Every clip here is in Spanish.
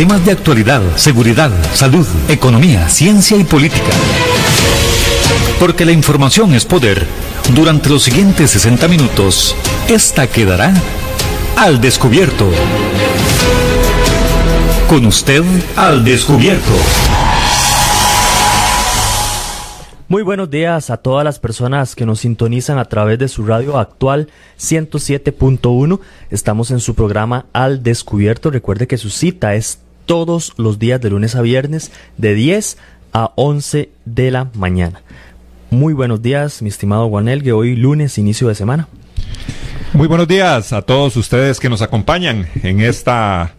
Temas de actualidad, seguridad, salud, economía, ciencia y política. Porque la información es poder. Durante los siguientes 60 minutos, esta quedará al descubierto. Con usted al descubierto. Muy buenos días a todas las personas que nos sintonizan a través de su radio actual 107.1. Estamos en su programa Al Descubierto. Recuerde que su cita es todos los días de lunes a viernes de 10 a 11 de la mañana. Muy buenos días, mi estimado Juanel, que hoy lunes, inicio de semana. Muy buenos días a todos ustedes que nos acompañan en esta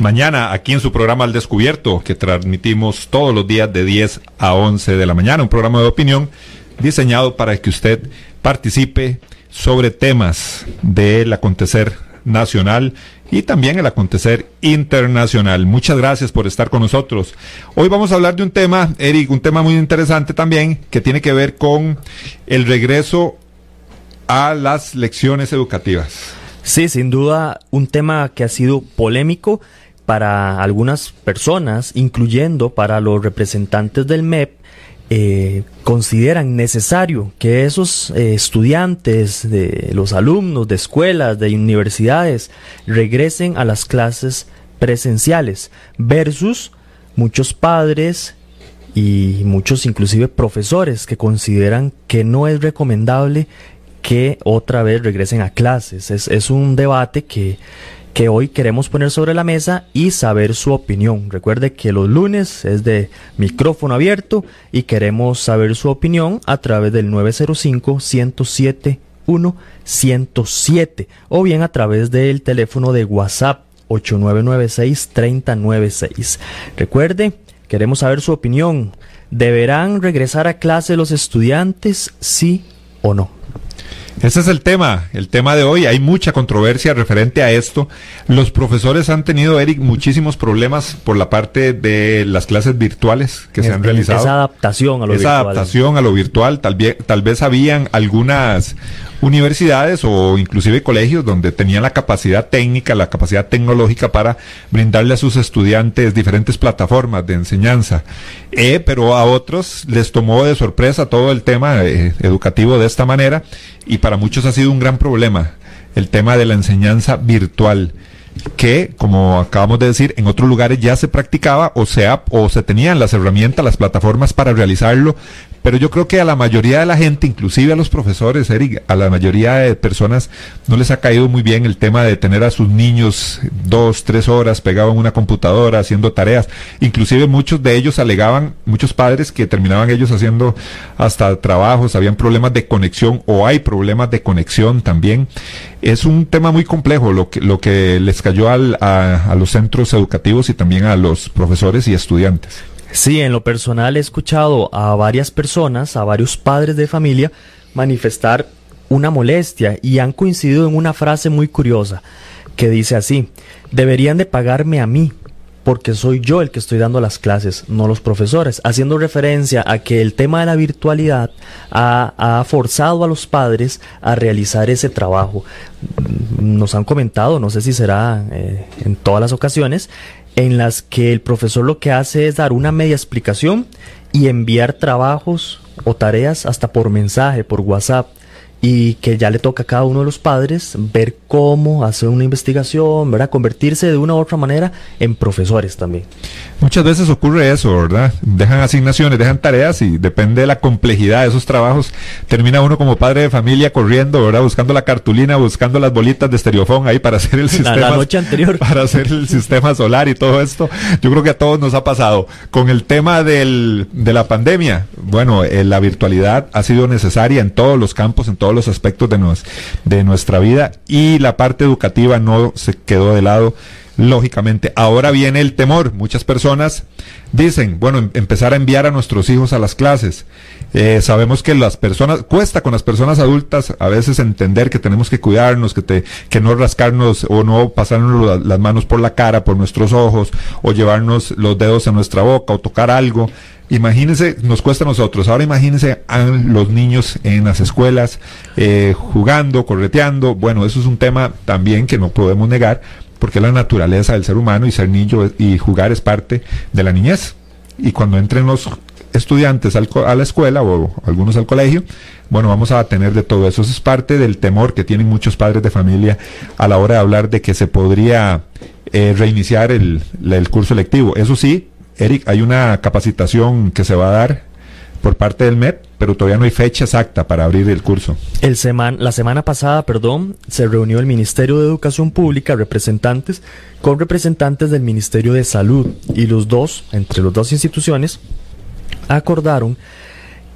mañana aquí en su programa Al Descubierto, que transmitimos todos los días de 10 a 11 de la mañana, un programa de opinión diseñado para que usted participe sobre temas del acontecer nacional y también el acontecer internacional. Muchas gracias por estar con nosotros. Hoy vamos a hablar de un tema, Eric, un tema muy interesante también, que tiene que ver con el regreso a las lecciones educativas. Sí, sin duda, un tema que ha sido polémico para algunas personas, incluyendo para los representantes del MEP, eh, consideran necesario que esos eh, estudiantes, de los alumnos de escuelas, de universidades, regresen a las clases presenciales, versus muchos padres y muchos inclusive profesores que consideran que no es recomendable que otra vez regresen a clases. Es, es un debate que que hoy queremos poner sobre la mesa y saber su opinión. Recuerde que los lunes es de micrófono abierto y queremos saber su opinión a través del 905 107 107 o bien a través del teléfono de WhatsApp 8996 3096. Recuerde, queremos saber su opinión. ¿Deberán regresar a clase los estudiantes, sí o no? Ese es el tema, el tema de hoy. Hay mucha controversia referente a esto. Los profesores han tenido, Eric, muchísimos problemas por la parte de las clases virtuales que se han realizado. Esa adaptación a lo Esa adaptación a lo virtual. Tal tal vez habían algunas universidades o inclusive colegios donde tenían la capacidad técnica, la capacidad tecnológica para brindarle a sus estudiantes diferentes plataformas de enseñanza. Eh, pero a otros les tomó de sorpresa todo el tema eh, educativo de esta manera y para muchos ha sido un gran problema el tema de la enseñanza virtual que, como acabamos de decir, en otros lugares ya se practicaba o sea, o se tenían las herramientas, las plataformas para realizarlo, pero yo creo que a la mayoría de la gente, inclusive a los profesores, Eric, a la mayoría de personas no les ha caído muy bien el tema de tener a sus niños dos, tres horas pegados en una computadora haciendo tareas. Inclusive muchos de ellos alegaban, muchos padres que terminaban ellos haciendo hasta trabajos, habían problemas de conexión o hay problemas de conexión también. Es un tema muy complejo lo que, lo que les cayó a los centros educativos y también a los profesores y estudiantes. Sí, en lo personal he escuchado a varias personas, a varios padres de familia, manifestar una molestia y han coincidido en una frase muy curiosa que dice así, deberían de pagarme a mí porque soy yo el que estoy dando las clases, no los profesores, haciendo referencia a que el tema de la virtualidad ha, forzado a los padres a realizar ese trabajo. Nos han comentado, no sé si será eh, en todas las ocasiones, en las que el profesor lo que hace es dar una media explicación y enviar trabajos o tareas hasta por mensaje, por WhatsApp y que ya le toca a cada uno de los padres ver cómo hacer una investigación, ¿verdad? Convertirse de una u otra manera en profesores también. Muchas veces ocurre eso, ¿verdad? Dejan asignaciones, dejan tareas y depende de la complejidad de esos trabajos, termina uno como padre de familia corriendo, ¿verdad? Buscando la cartulina, buscando las bolitas de estereofón ahí para hacer el sistema. La, noche anterior. Para hacer el sistema solar y todo esto. Yo creo que a todos nos ha pasado. Con el tema del, de la pandemia, bueno, eh, la virtualidad ha sido necesaria en todos los campos, en todos los aspectos de, nos, de nuestra vida y la parte educativa no se quedó de lado lógicamente. Ahora viene el temor. Muchas personas dicen, bueno, em, empezar a enviar a nuestros hijos a las clases. Eh, sabemos que las personas, cuesta con las personas adultas a veces entender que tenemos que cuidarnos, que, te, que no rascarnos o no pasarnos las manos por la cara, por nuestros ojos, o llevarnos los dedos en nuestra boca o tocar algo. Imagínense, nos cuesta a nosotros. Ahora imagínense a los niños en las escuelas eh, jugando, correteando. Bueno, eso es un tema también que no podemos negar porque la naturaleza del ser humano y ser niño y jugar es parte de la niñez. Y cuando entren los estudiantes al a la escuela o algunos al colegio, bueno, vamos a tener de todo eso. Eso es parte del temor que tienen muchos padres de familia a la hora de hablar de que se podría eh, reiniciar el, curso lectivo. Eso sí, Eric, hay una capacitación que se va a dar por parte del MEP, pero todavía no hay fecha exacta para abrir el curso. El la semana pasada, perdón, se reunió el Ministerio de Educación Pública, representantes, con representantes del Ministerio de Salud, y los dos, entre las dos instituciones, acordaron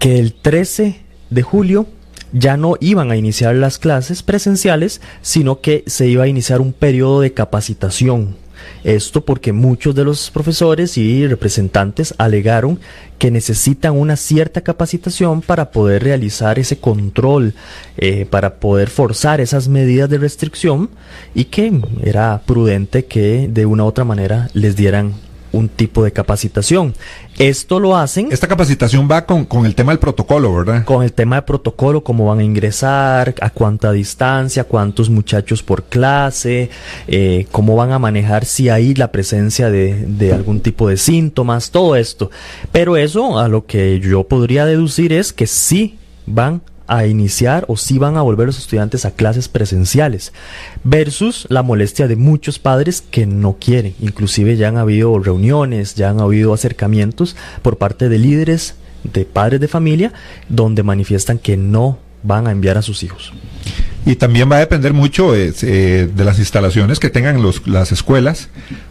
que el 13 de julio ya no iban a iniciar las clases presenciales, sino que se iba a iniciar un periodo de capacitación esto porque muchos de los profesores y representantes alegaron que necesitan una cierta capacitación para poder realizar ese control, eh, para poder forzar esas medidas de restricción y que era prudente que de una u otra manera les dieran un tipo de capacitación. Esto lo hacen. Esta capacitación va con, el tema del protocolo, ¿verdad? Con el tema del protocolo, cómo van a ingresar, a cuánta distancia, cuántos muchachos por clase, eh, cómo van a manejar si hay la presencia de, de algún tipo de síntomas, todo esto. Pero eso a lo que yo podría deducir es que sí van a iniciar o si van a volver los estudiantes a clases presenciales versus la molestia de muchos padres que no quieren. Inclusive ya han habido reuniones, ya han habido acercamientos por parte de líderes de padres de familia donde manifiestan que no van a enviar a sus hijos. Y también va a depender mucho eh, eh, de las instalaciones que tengan los, las escuelas,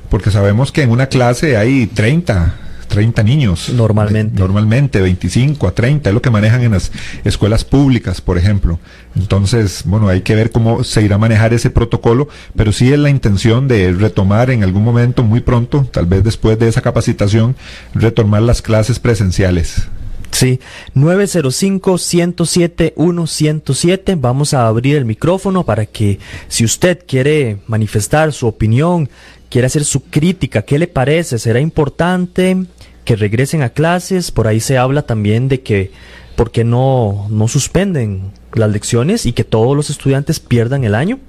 porque sabemos que en una clase hay 30, 30 niños. Normalmente. normalmente, 25 a 30, es lo que manejan en las escuelas públicas, por ejemplo. Entonces, bueno, hay que ver cómo se irá a manejar ese protocolo, pero sí es la intención de retomar en algún momento, muy pronto, tal vez después de esa capacitación, retomar las clases presenciales. Sí, 905-107-107. Vamos a abrir el micrófono para que si usted quiere manifestar su opinión, quiere hacer su crítica, ¿qué le parece? ¿Será importante que regresen a clases? Por ahí se habla también de que, ¿por qué no, no suspenden las lecciones y que todos los estudiantes pierdan el año?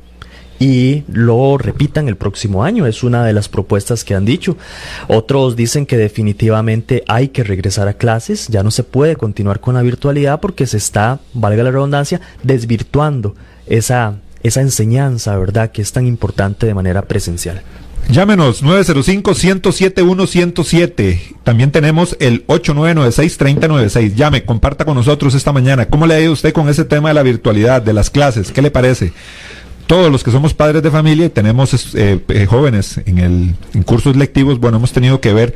Y lo repitan el próximo año. Es una de las propuestas que han dicho. Otros dicen que definitivamente hay que regresar a clases. Ya no se puede continuar con la virtualidad porque se está, valga la redundancia, desvirtuando esa, esa enseñanza, ¿verdad?, que es tan importante de manera presencial. Llámenos 905-107-107. También tenemos el 8996-3096. Llame, comparta con nosotros esta mañana. ¿Cómo le ha ido usted con ese tema de la virtualidad, de las clases? ¿Qué le parece? Todos los que somos padres de familia y tenemos eh, eh, jóvenes en, el, en cursos lectivos, bueno, hemos tenido que ver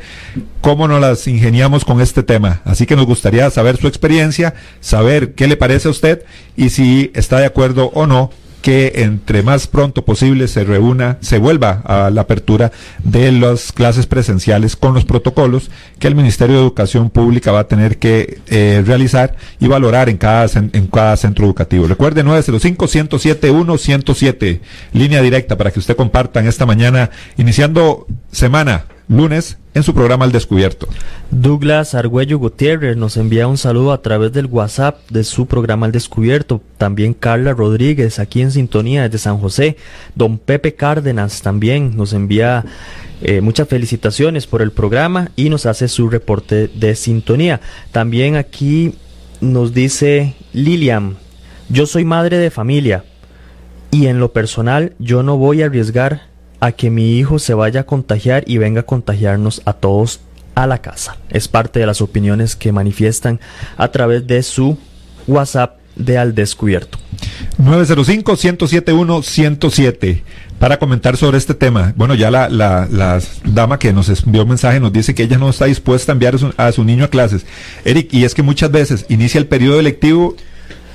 cómo nos las ingeniamos con este tema. Así que nos gustaría saber su experiencia, saber qué le parece a usted y si está de acuerdo o no que entre más pronto posible se reúna, se vuelva a la apertura de las clases presenciales con los protocolos que el Ministerio de Educación Pública va a tener que eh, realizar y valorar en cada, en cada centro educativo. Recuerde 905-107-107, línea directa para que usted comparta en esta mañana, iniciando semana lunes en su programa Al Descubierto. Douglas Argüello Gutiérrez nos envía un saludo a través del WhatsApp de su programa Al Descubierto. También Carla Rodríguez, aquí en sintonía desde San José. Don Pepe Cárdenas también nos envía eh, muchas felicitaciones por el programa y nos hace su reporte de sintonía. También aquí nos dice Lilian, yo soy madre de familia y en lo personal yo no voy a arriesgar a que mi hijo se vaya a contagiar y venga a contagiarnos a todos a la casa. Es parte de las opiniones que manifiestan a través de su WhatsApp de Al Descubierto. 905-107-107 para comentar sobre este tema. Bueno, ya la, la, dama que nos envió un mensaje nos dice que ella no está dispuesta a enviar a su, a su niño a clases. Eric, y es que muchas veces inicia el periodo electivo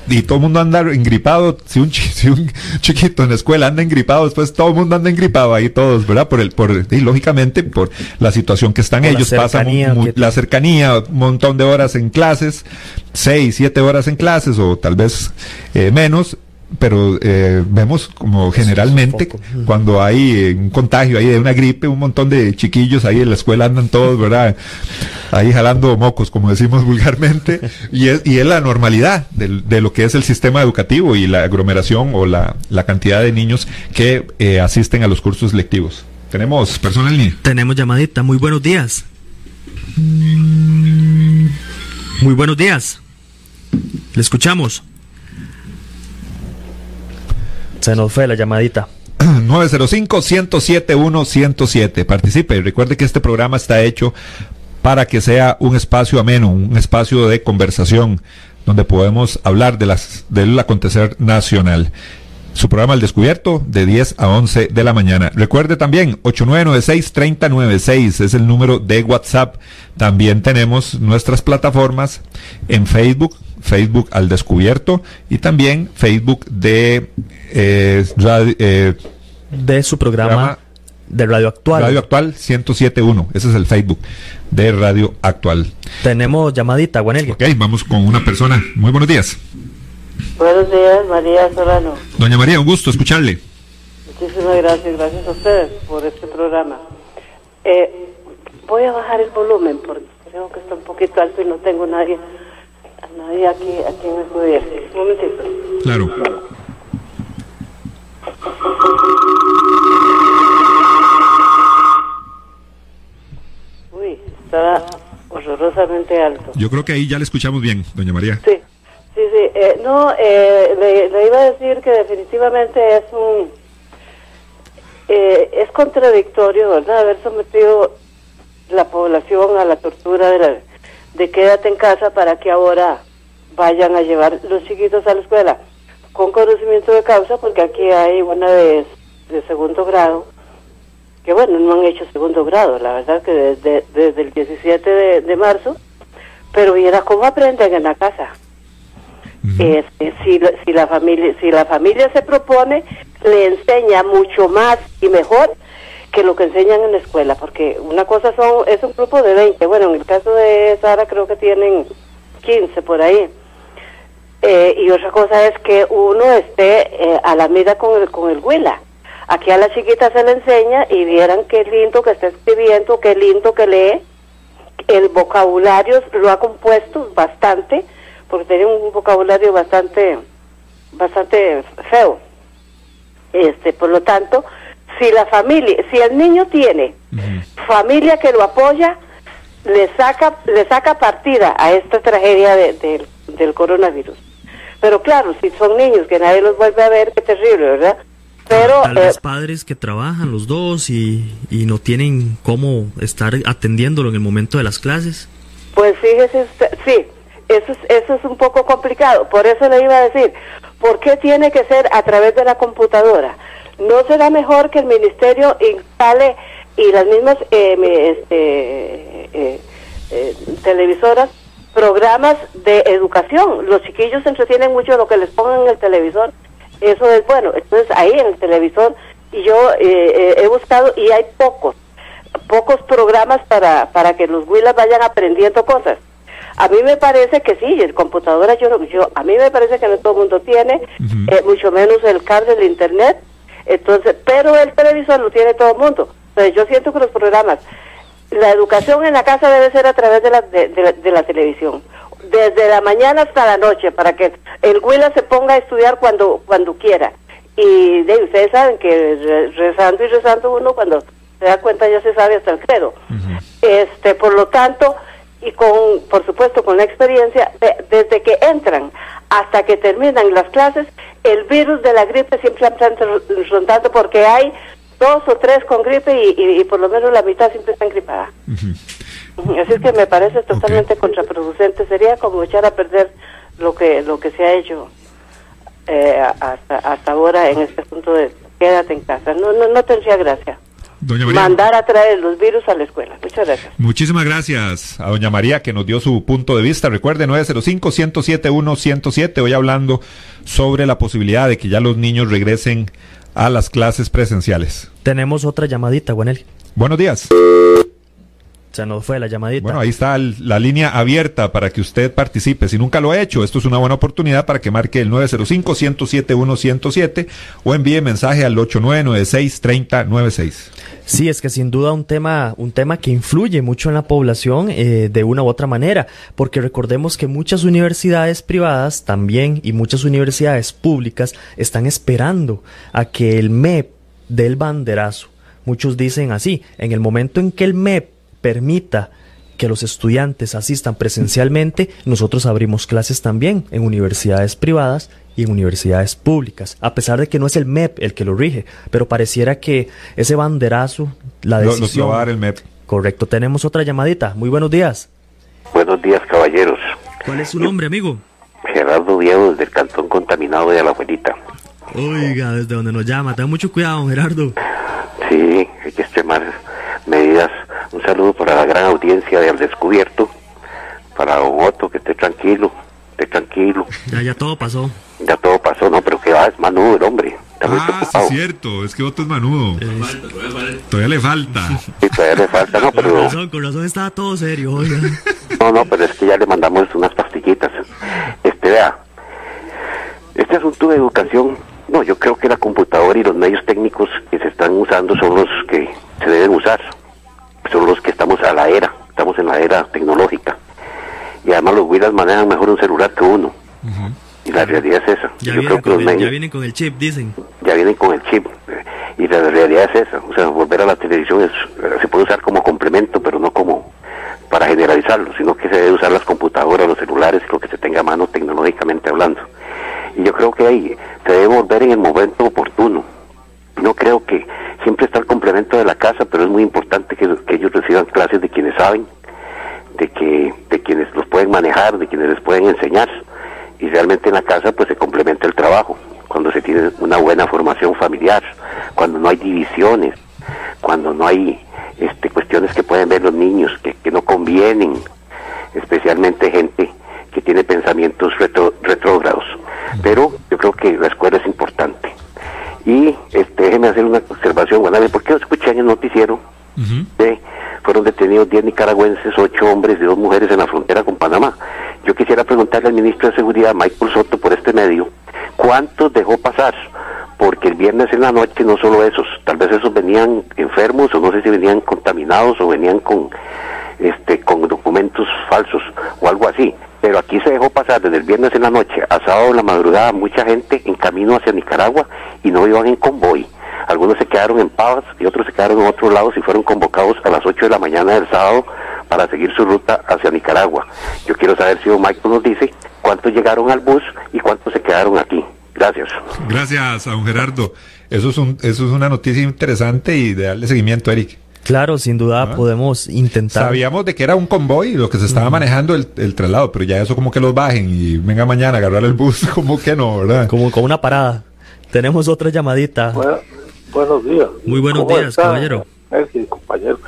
y todo el mundo anda engripado. Si un, si un chiquito en la escuela anda engripado, después todo el mundo anda engripado ahí todos, ¿verdad? Por el, por, y lógicamente por la situación que están ellos, pasan la cercanía, un montón de horas en clases, seis, siete horas en clases o tal vez eh, menos, pero eh, vemos como generalmente cuando hay eh, un contagio ahí de una gripe, un montón de chiquillos ahí en la escuela andan todos, ¿verdad? Ahí jalando mocos, como decimos vulgarmente, y es, y es la normalidad de, de lo que es el sistema educativo y la aglomeración o la, la cantidad de niños que eh, asisten a los cursos lectivos. Tenemos personas en línea. Tenemos llamadita. Muy buenos días. Muy buenos días. Le escuchamos. Se nos fue la llamadita. 905-107-107. Participe. Recuerde que este programa está hecho para que sea un espacio ameno, un espacio de conversación donde podemos hablar de las, del acontecer nacional. Su programa El Descubierto de 10 a 11 de la mañana. Recuerde también 8996-3096 es el número de WhatsApp. También tenemos nuestras plataformas en Facebook, Facebook al descubierto y también Facebook de eh, radio, eh, de su programa, programa, de Radio Actual. Radio Actual 1071, ese es el Facebook de Radio Actual. Tenemos llamadita, Juanelio. Ok, vamos con una persona. Muy buenos días. Buenos días, María Solano. Doña María, un gusto escucharle. Muchísimas gracias, gracias a ustedes por este programa. Eh, voy a bajar el volumen porque creo que está un poquito alto y no tengo nadie, nadie aquí, aquí en el gobierno. Un momentito. Claro. Uy, está horrorosamente alto. Yo creo que ahí ya le escuchamos bien, doña María. Sí, sí, sí. Eh, no, eh, le, iba a decir que definitivamente es un... Eh, es contradictorio, ¿verdad? Haber sometido la población a la tortura de, la, de quédate en casa para que ahora vayan a llevar los chiquitos a la escuela con conocimiento de causa, porque aquí hay una de, de segundo grado, que bueno, no han hecho segundo grado, la verdad que desde, desde el 17 de, de marzo, pero mira cómo aprenden en la casa. Este, si, si, la familia, si la familia se propone, le enseña mucho más y mejor que lo que enseñan en la escuela, porque una cosa son es un grupo de 20, bueno, en el caso de Sara creo que tienen 15 por ahí. Eh, y otra cosa es que uno esté eh, a la mida con el, con el huila. Aquí a la chiquita se le enseña y vieran qué lindo que está escribiendo, qué lindo que lee. El vocabulario lo ha compuesto bastante, porque tiene un vocabulario bastante, bastante feo. Este, por lo tanto, si la familia, si el niño tiene uh -huh. familia que lo apoya, le saca, le saca partida a esta tragedia de, de, del coronavirus. Pero claro, si son niños que nadie los vuelve a ver, qué terrible, ¿verdad? Pero vez eh, padres que trabajan los dos y, y, no tienen cómo estar atendiéndolo en el momento de las clases. Pues fíjese usted, sí, eso es, eso es un poco complicado. Por eso le iba a decir, ¿por qué tiene que ser a través de la computadora? ¿No será mejor que el ministerio instale y las mismas eh, este, eh, televisoras programas de educación. Los chiquillos se entretienen mucho lo que les pongan en el televisor. Eso es bueno. Entonces ahí en el televisor y yo eh, eh, he buscado y hay pocos, pocos programas para, para que los huilas vayan aprendiendo cosas. A mí me parece que sí, el computadora yo, yo a mí me parece que no todo el mundo tiene, uh -huh. eh, mucho menos el cable del internet. Entonces, pero el televisor lo tiene todo el mundo. Entonces yo siento que los programas la educación en la casa debe ser a través de la, de, de, de la televisión. Desde la mañana hasta la noche, para que el Huila se ponga a estudiar cuando, cuando quiera. Y de, ustedes saben que rezando y rezando uno, cuando se da cuenta ya se sabe hasta el credo. Uh -huh. este Por lo tanto, y con, por supuesto, con la experiencia, de, desde que entran hasta que terminan las clases, el virus de la gripe siempre está rondando porque hay dos o tres con gripe y, y, y, por lo menos la mitad siempre está gripada. Uh -huh. Así es que me parece totalmente okay. contraproducente. Sería como echar a perder lo que lo que se ha hecho eh, hasta, hasta ahora en este punto de quédate en casa. No, no, no tendría gracia. Doña María. Mandar a traer los virus a la escuela. Muchas gracias. Muchísimas gracias a doña María que nos dio su punto de vista. Recuerde 905-107-107. Hoy hablando sobre la posibilidad de que ya los niños regresen a las clases presenciales. Tenemos otra llamadita, Juanel. Buenos días. Se nos fue la llamadita. Bueno, ahí está la línea abierta para que usted participe. Si nunca lo ha hecho, esto es una buena oportunidad para que marque el 905-107-107 o envíe mensaje al 8996-3096. Sí, es que sin duda un tema, un tema que influye mucho en la población eh, de una u otra manera, porque recordemos que muchas universidades privadas también y muchas universidades públicas están esperando a que el MEP dé el banderazo. Muchos dicen así, en el momento en que el MEP permita que los estudiantes asistan presencialmente, nosotros abrimos clases también en universidades privadas y en universidades públicas, a pesar de que no es el MEP el que lo rige, pero pareciera que ese banderazo, la decisión... Lo, va a dar el MEP. Correcto, tenemos otra llamadita. Muy buenos días. Buenos días, caballeros. ¿Cuál es su nombre, amigo? Gerardo Diego, desde el Cantón Contaminado de la Abuelita. Oiga, desde donde nos llama. Ten mucho cuidado, Gerardo. Sí, hay que extremar medidas. Un saludo para la gran audiencia de Al Descubierto, para Don Otto, que esté tranquilo, esté tranquilo. Ya, ya todo pasó. Ya todo pasó, no, pero que va, es manudo el hombre. ah, sí, es cierto, es que Otto es manudo. Todavía le falta. Sí, todavía le falta, no, pero... Con razón, con razón estaba todo serio, oiga. No, no, pero es que ya le mandamos unas pastillitas. Este, vea, este asunto de educación no, yo creo que la computadora y los medios técnicos que se están usando son los que se deben usar. Son los que estamos a la era, estamos en la era tecnológica. Y además los Willas manejan mejor un celular que uno. Y la realidad es esa. Ya, vienen con el, ya vienen con el chip, dicen. Ya vienen con el chip. Y la realidad es esa. O sea, volver a la televisión es, se puede usar como complemento, pero no como para generalizarlo, sino que se debe usar las computadoras, los celulares, lo que se tenga a mano tecnológicamente hablando. Y yo creo que ahí se debe volver en el momento oportuno. No creo que siempre está el complemento de la casa, pero es muy importante que, ellos reciban clases de quienes saben, de que de quienes los pueden manejar, de quienes les pueden enseñar. Y realmente en la casa pues se complementa el trabajo, cuando se tiene una buena formación familiar, cuando no hay divisiones, cuando no hay este, cuestiones que pueden ver los niños que, que no convienen, especialmente gente que tiene pensamientos retro, retrógrados. Pero yo creo que la escuela es importante. Y este, déjeme hacer una observación, Guanabel, ¿por qué no escuché en el noticiero? fueron detenidos 10 nicaragüenses, 8 hombres y 2 mujeres en la frontera con Panamá. Yo quisiera preguntarle al ministro de Seguridad, Michael Soto, por este medio, ¿cuántos dejó pasar? Porque el viernes en la noche no solo esos, tal vez esos venían enfermos o no sé si venían contaminados o venían con este con documentos falsos o algo así pero aquí se dejó pasar desde el viernes en la noche a sábado en la madrugada mucha gente en camino hacia Nicaragua y no iban en convoy. Algunos se quedaron en Pavas y otros se quedaron en otros lados y fueron convocados a las 8 de la mañana del sábado para seguir su ruta hacia Nicaragua. Yo quiero saber si don Michael nos dice cuántos llegaron al bus y cuántos se quedaron aquí. Gracias. Gracias don Gerardo. Eso es, un, eso es una noticia interesante y de darle seguimiento, Eric. Claro, sin duda ah. podemos intentar. Sabíamos de que era un convoy lo que se estaba manejando el, traslado, pero ya eso como que los bajen y venga mañana a agarrar el bus, como que no, ¿verdad? Como con una parada. Tenemos otra llamadita. buenos días. Muy buenos días, caballero. Sí, compañero.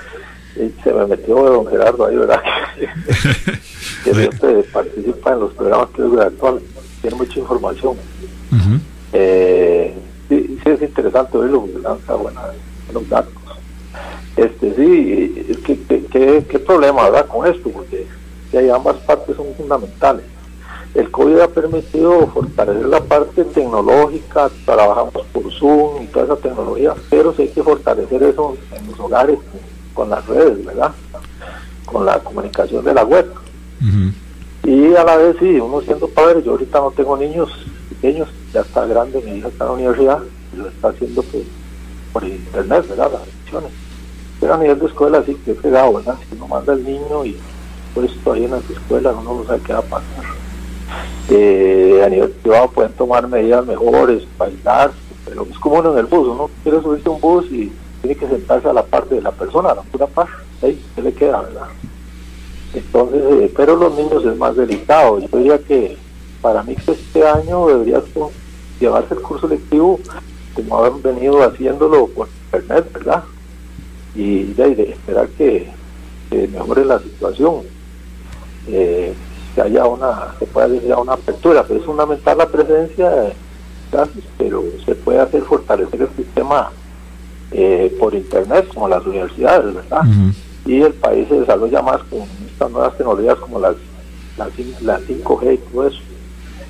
se me metió don Gerardo ahí, ¿verdad? que siempre participa en los programas que es actual. Tiene mucha información. eh, sí, sí, es interesante oírlo, lanza buenos datos. Este, sí, ¿qué, qué, problema habrá con esto? Porque hay ambas partes son fundamentales. El COVID ha permitido fortalecer la parte tecnológica, trabajamos por Zoom y toda esa tecnología, pero sí hay que fortalecer eso en los hogares con las redes, ¿verdad? Con la comunicación de la web. Y a la vez, sí, uno siendo padre, yo ahorita no tengo niños pequeños, ya está grande, mi hija está en la universidad, y lo está haciendo pues, por internet, ¿verdad? Las lecciones pero a nivel de escuela sí que he pegado, ¿verdad? Si uno manda al niño y pues todavía en las escuelas uno no sabe qué va a pasar. Eh, a nivel privado pueden tomar medidas mejores, bailar, pero es como uno en el bus, uno quiere subirse a un bus y tiene que sentarse a la parte de la persona, la pura paz, ahí se le queda, ¿verdad? Entonces, eh, pero los niños es más delicado. Yo diría que para mí que este año debería llevarse el curso lectivo como han venido haciéndolo por internet, ¿verdad? Y de, esperar que, mejore la situación, eh, que haya una, se pueda decir una apertura, pero es fundamental la presencia de pero se puede hacer fortalecer el sistema eh, por internet, como las universidades, ¿verdad? y el país se desarrolla más con estas nuevas tecnologías como las, las, 5G y todo eso.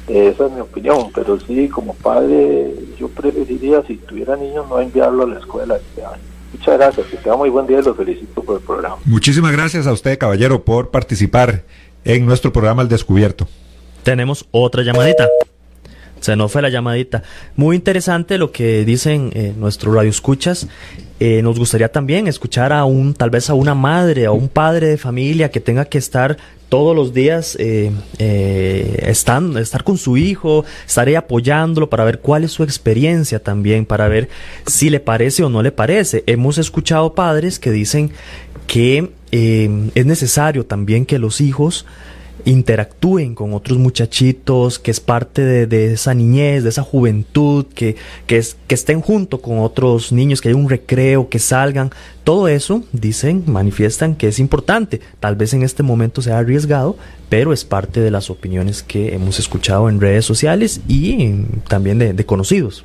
esa es mi opinión, pero sí, como padre, yo preferiría, si tuviera niños, no enviarlo a la escuela este año. Muchas gracias, que tenga muy buen día y los felicito por el programa. Muchísimas gracias a usted, caballero, por participar en nuestro programa El Descubierto. Tenemos otra llamadita. Se nos fue la llamadita. Muy interesante lo que dicen eh, nuestros radioescuchas. Eh, nos gustaría también escuchar a un, tal vez a una madre o un padre de familia que tenga que estar todos los días eh, eh, estar con su hijo, estaré apoyándolo para ver cuál es su experiencia también, para ver si le parece o no le parece. Hemos escuchado padres que dicen que es necesario también que los hijos interactúen con otros muchachitos, que es parte de, esa niñez, de esa juventud, que, que, es, que estén junto con otros niños, que haya un recreo, que salgan. Todo eso, dicen, manifiestan que es importante. Tal vez en este momento sea arriesgado, pero es parte de las opiniones que hemos escuchado en redes sociales y también de conocidos.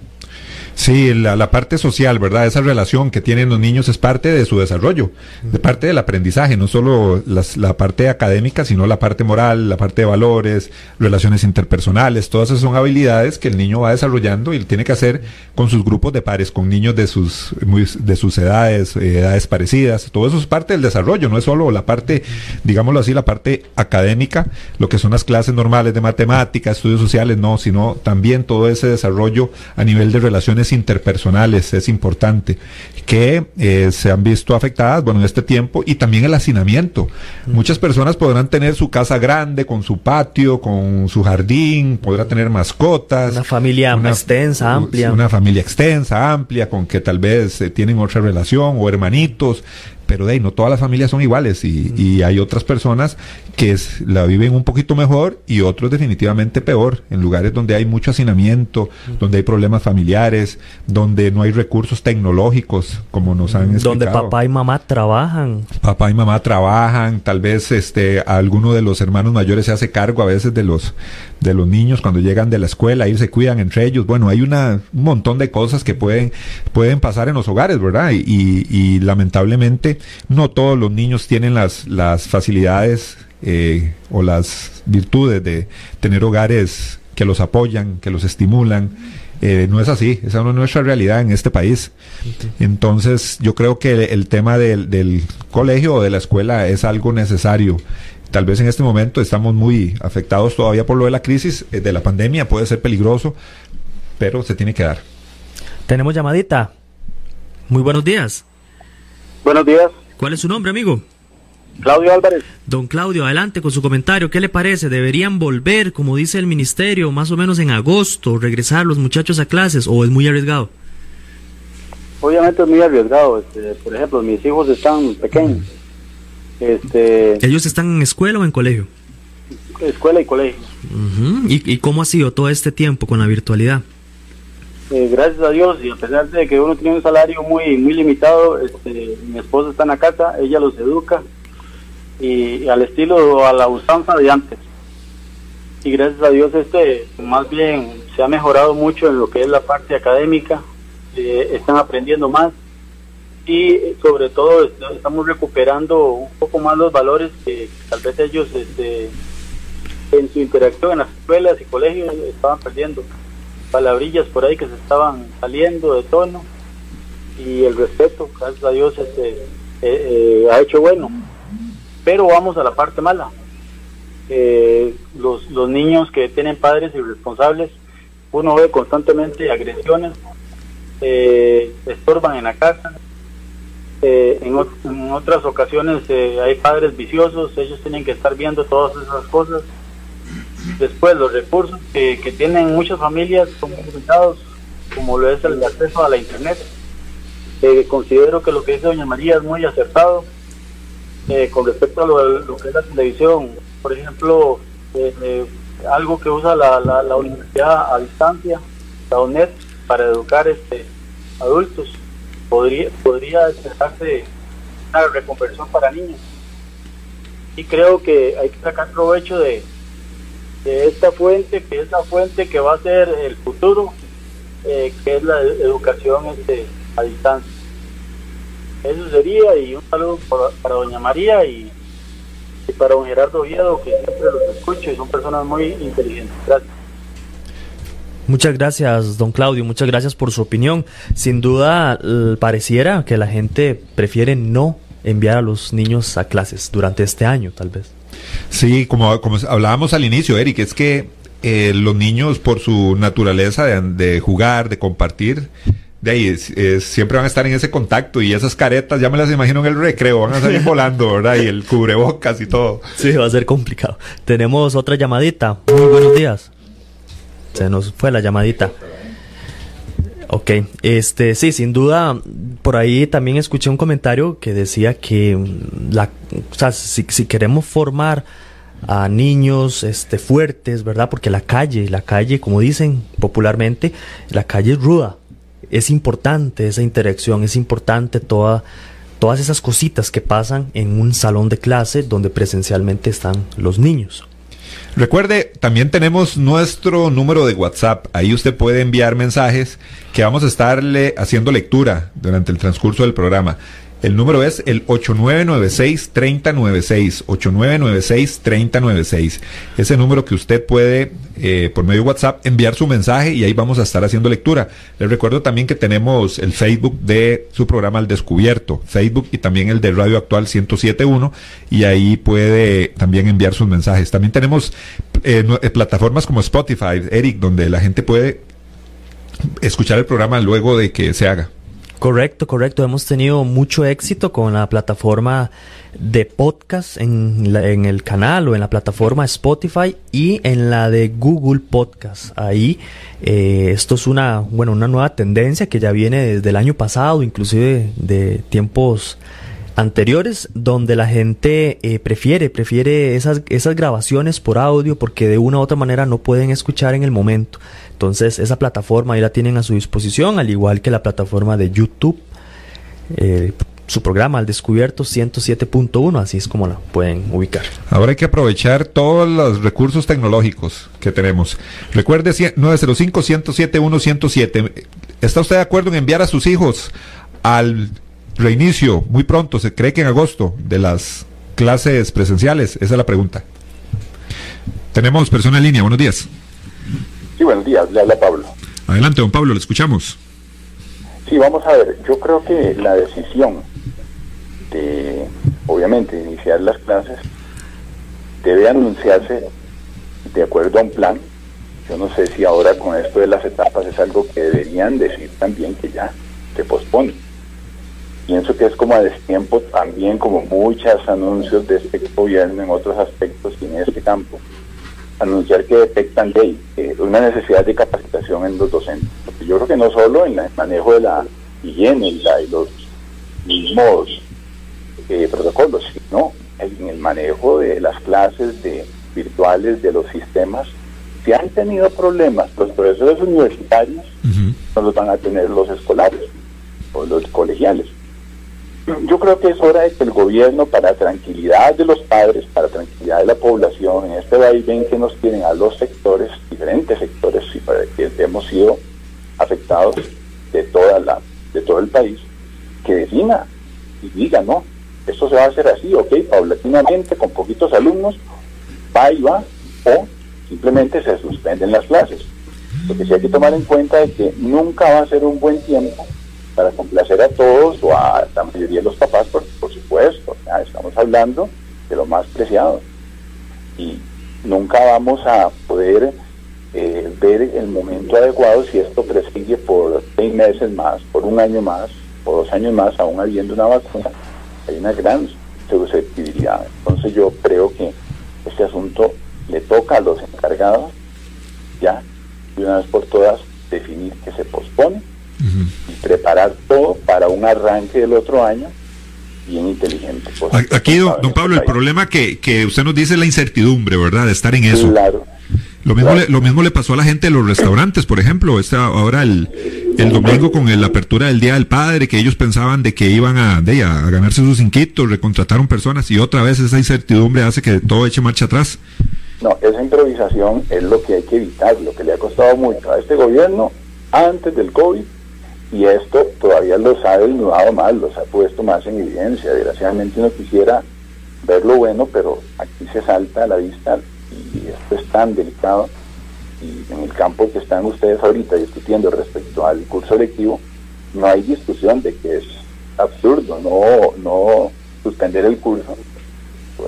Sí, la, parte social, ¿verdad? Esa relación que tienen los niños es parte de su desarrollo, de parte del aprendizaje, no solo la parte académica, sino la parte moral, la parte de valores, relaciones interpersonales, todas esas son habilidades que el niño va desarrollando y tiene que hacer con sus grupos de pares, con niños de sus, de sus edades, eh, edades parecidas, todo eso es parte del desarrollo, no es solo la parte, digámoslo así, la parte académica, lo que son las clases normales de matemática, estudios sociales, no, sino también todo ese desarrollo a nivel de relaciones interpersonales es importante, que eh, se han visto afectadas, bueno, en este tiempo, y también el hacinamiento. Muchas personas podrán tener su casa grande, con su patio, con su jardín, podrá tener mascotas. Una familia extensa, amplia. Una familia extensa, amplia, con que tal vez eh, tienen otra relación o hermanitos pero de ahí no todas las familias son iguales y, y hay otras personas que la viven un poquito mejor y otros definitivamente peor, en lugares donde hay mucho hacinamiento, donde hay problemas familiares, donde no hay recursos tecnológicos, como nos han explicado. Donde papá y mamá trabajan. Papá y mamá trabajan, tal vez este alguno de los hermanos mayores se hace cargo a veces de los de los niños cuando llegan de la escuela, ellos se cuidan entre ellos. Bueno, hay una, un montón de cosas que pueden, pueden pasar en los hogares, ¿verdad? Y, y, lamentablemente no todos los niños tienen las, las facilidades eh, o las virtudes de tener hogares que los apoyan, que los estimulan. Eh, no es así, esa no es nuestra realidad en este país. Entonces, yo creo que el, tema del, del, colegio o de la escuela es algo necesario. Tal vez en este momento estamos muy afectados todavía por lo de la crisis eh, de la pandemia, puede ser peligroso, pero se tiene que dar. Tenemos llamadita. Muy buenos días. Buenos días. ¿Cuál es su nombre, amigo? Claudio Álvarez. Don Claudio, adelante con su comentario. ¿Qué le parece? ¿Deberían volver, como dice el ministerio, más o menos en agosto, regresar los muchachos a clases o es muy arriesgado? Obviamente es muy arriesgado. Este, por ejemplo, mis hijos están pequeños. Este, ¿Ellos están en escuela o en colegio? Escuela y colegio. ¿Y, cómo ha sido todo este tiempo con la virtualidad? Eh, gracias a Dios y a pesar de que uno tiene un salario muy muy limitado, este, mi esposa está en la casa, ella los educa y, al estilo, a la usanza de antes. Y gracias a Dios este, más bien se ha mejorado mucho en lo que es la parte académica, eh, están aprendiendo más y sobre todo estamos recuperando un poco más los valores que tal vez ellos este, en su interacción en las escuelas y colegios estaban perdiendo palabrillas por ahí que se estaban saliendo de tono y el respeto gracias a Dios este, eh, eh, ha hecho bueno pero vamos a la parte mala. Eh, los, los niños que tienen padres irresponsables, uno ve constantemente agresiones, estorban en la casa. En, otras ocasiones hay padres viciosos, ellos tienen que estar viendo todas esas cosas. Después, los recursos que, que tienen muchas familias son limitados, como lo es el acceso a la Internet. considero que lo que dice Doña María es muy acertado eh, con respecto a lo, que es la televisión, por ejemplo, eh, eh, algo que usa la, la, universidad a distancia, la UNED, para educar este adultos, podría podría hacerse una reconversión para niños. Y creo que hay que sacar provecho de, de esta fuente, que es la fuente que va a ser el futuro, que es la educación este, a distancia. Eso sería, y un saludo para, doña María y, para don Gerardo Oviedo, que siempre los escucho y son personas muy inteligentes. Gracias. Muchas gracias, don Claudio, muchas gracias por su opinión. Sin duda, pareciera que la gente prefiere no enviar a los niños a clases durante este año, tal vez. Sí, como, como hablábamos al inicio, Eric, es que eh, los niños, por su naturaleza de, jugar, de compartir, de ahí siempre van a estar en ese contacto y esas caretas, ya me las imagino en el recreo, van a salir volando, ¿verdad? Y el cubrebocas y todo. Sí, va a ser complicado. Tenemos otra llamadita. Muy buenos días. Se nos fue la llamadita. Ok, este, sí, sin duda, por ahí también escuché un comentario que decía que mm, la, o sea, si, si queremos formar a niños este, fuertes, ¿verdad? Porque la calle, la calle, como dicen popularmente, la calle es ruda. Es importante esa interacción, es importante toda, todas esas cositas que pasan en un salón de clase donde presencialmente están los niños. Recuerde, también tenemos nuestro número de WhatsApp. Ahí usted puede enviar mensajes que vamos a estarle haciendo lectura durante el transcurso del programa. El número es el 8996-3096. 8996-3096. Ese número que usted puede, eh, por medio de WhatsApp, enviar su mensaje y ahí vamos a estar haciendo lectura. Les recuerdo también que tenemos el Facebook de su programa Al Descubierto, Facebook y también el de Radio Actual 1071 y ahí puede también enviar sus mensajes. También tenemos eh, eh, plataformas como Spotify, Eric, donde la gente puede escuchar el programa luego de que se haga. Correcto, correcto. Hemos tenido mucho éxito con la plataforma de podcast en, en, el canal o en la plataforma Spotify y en la de Google Podcast. Ahí eh, esto es una, bueno, una nueva tendencia que ya viene desde el año pasado, inclusive de tiempos anteriores donde la gente eh, prefiere prefiere esas esas grabaciones por audio porque de una u otra manera no pueden escuchar en el momento entonces esa plataforma ahí la tienen a su disposición al igual que la plataforma de YouTube eh, su programa al descubierto 107.1 así es como la pueden ubicar ahora hay que aprovechar todos los recursos tecnológicos que tenemos recuerde 905 107 107 está usted de acuerdo en enviar a sus hijos al reinicio muy pronto, se cree que en agosto, de las clases presenciales? Esa es la pregunta. Tenemos persona en línea, buenos días. Sí, buenos días, le habla Pablo. Adelante, don Pablo, le escuchamos. Sí, vamos a ver, yo creo que la decisión de, obviamente, iniciar las clases debe anunciarse de acuerdo a un plan. Yo no sé si ahora con esto de las etapas es algo que deberían decir también que ya se pospone pienso que es como a destiempo también como muchos anuncios de este gobierno en otros aspectos y en este campo anunciar que detectan ley una necesidad de capacitación en los docentes. Porque yo creo que no solo en el manejo de la higiene y, la, y los mismos eh, protocolos sino en el manejo de las clases de virtuales de los sistemas si han tenido problemas los profesores universitarios no los van a tener los escolares o los colegiales yo creo que es hora de que el gobierno, para tranquilidad de los padres, para tranquilidad de la población, en este vaivén que nos tienen a los sectores, diferentes sectores y que hemos sido afectados de toda la, de todo el país, que defina y diga, no, esto se va a hacer así, ok, paulatinamente, con poquitos alumnos, va y va, o simplemente se suspenden las clases. Porque sí hay que tomar en cuenta de que nunca va a ser un buen tiempo para complacer a todos o a la mayoría de los papás, por, por supuesto. estamos hablando de lo más preciado. Y nunca vamos a poder eh, ver el momento adecuado si esto presigue por seis meses más, por un año más, por dos años más, aún habiendo una vacuna. Hay una gran susceptibilidad. Entonces yo creo que este asunto le toca a los encargados ya, de una vez por todas, definir que se pospone y preparar todo para un arranque del otro año bien inteligente. Aquí, don, Pablo, el problema que, que usted nos dice es la incertidumbre, ¿verdad? De estar en eso. Claro. Lo mismo, le, lo mismo le pasó a la gente de los restaurantes, por ejemplo. Está ahora el, el domingo con la apertura del Día del Padre, que ellos pensaban de que iban a, de, a ganarse sus inquitos, recontrataron personas y otra vez esa incertidumbre hace que todo eche marcha atrás. No, esa improvisación es lo que hay que evitar, lo que le ha costado mucho a este gobierno antes del COVID Y esto todavía los ha desnudado más, los ha puesto más en evidencia. Desgraciadamente uno quisiera ver lo bueno, pero aquí se salta a la vista y esto es tan delicado. Y en el campo que están ustedes ahorita discutiendo respecto al curso lectivo, no hay discusión de que es absurdo no, no suspender el curso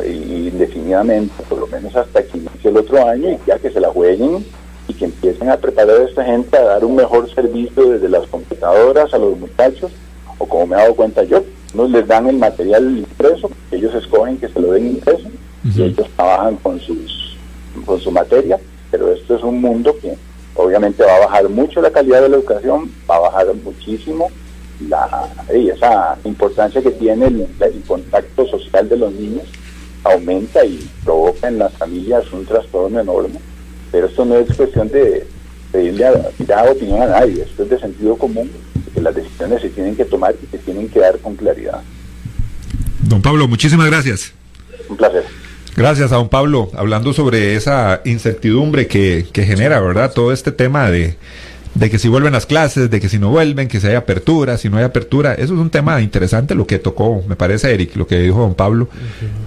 indefinidamente, por lo menos hasta que inicie el otro año y ya que se la jueguen y que empiecen a preparar a esta gente a dar un mejor servicio desde las computadoras a los muchachos o como me he dado cuenta yo, nos les dan el material impreso, ellos escogen que se lo den impreso y ellos trabajan con sus con su materia, pero esto es un mundo que obviamente va a bajar mucho la calidad de la educación, va a bajar muchísimo la, esa importancia que tiene el, contacto social de los niños, aumenta y provoca en las familias un trastorno enorme. Pero esto no es cuestión de pedirle a, dar opinión a nadie, esto es de sentido común, que las decisiones se tienen que tomar y se tienen que dar con claridad. Don Pablo, muchísimas gracias. Un placer. Gracias a don Pablo, hablando sobre esa incertidumbre que, que genera, ¿verdad? Todo este tema de, de que si vuelven las clases, de que si no vuelven, que si hay apertura, si no hay apertura. Eso es un tema interesante lo que tocó, me parece, Eric, lo que dijo don Pablo.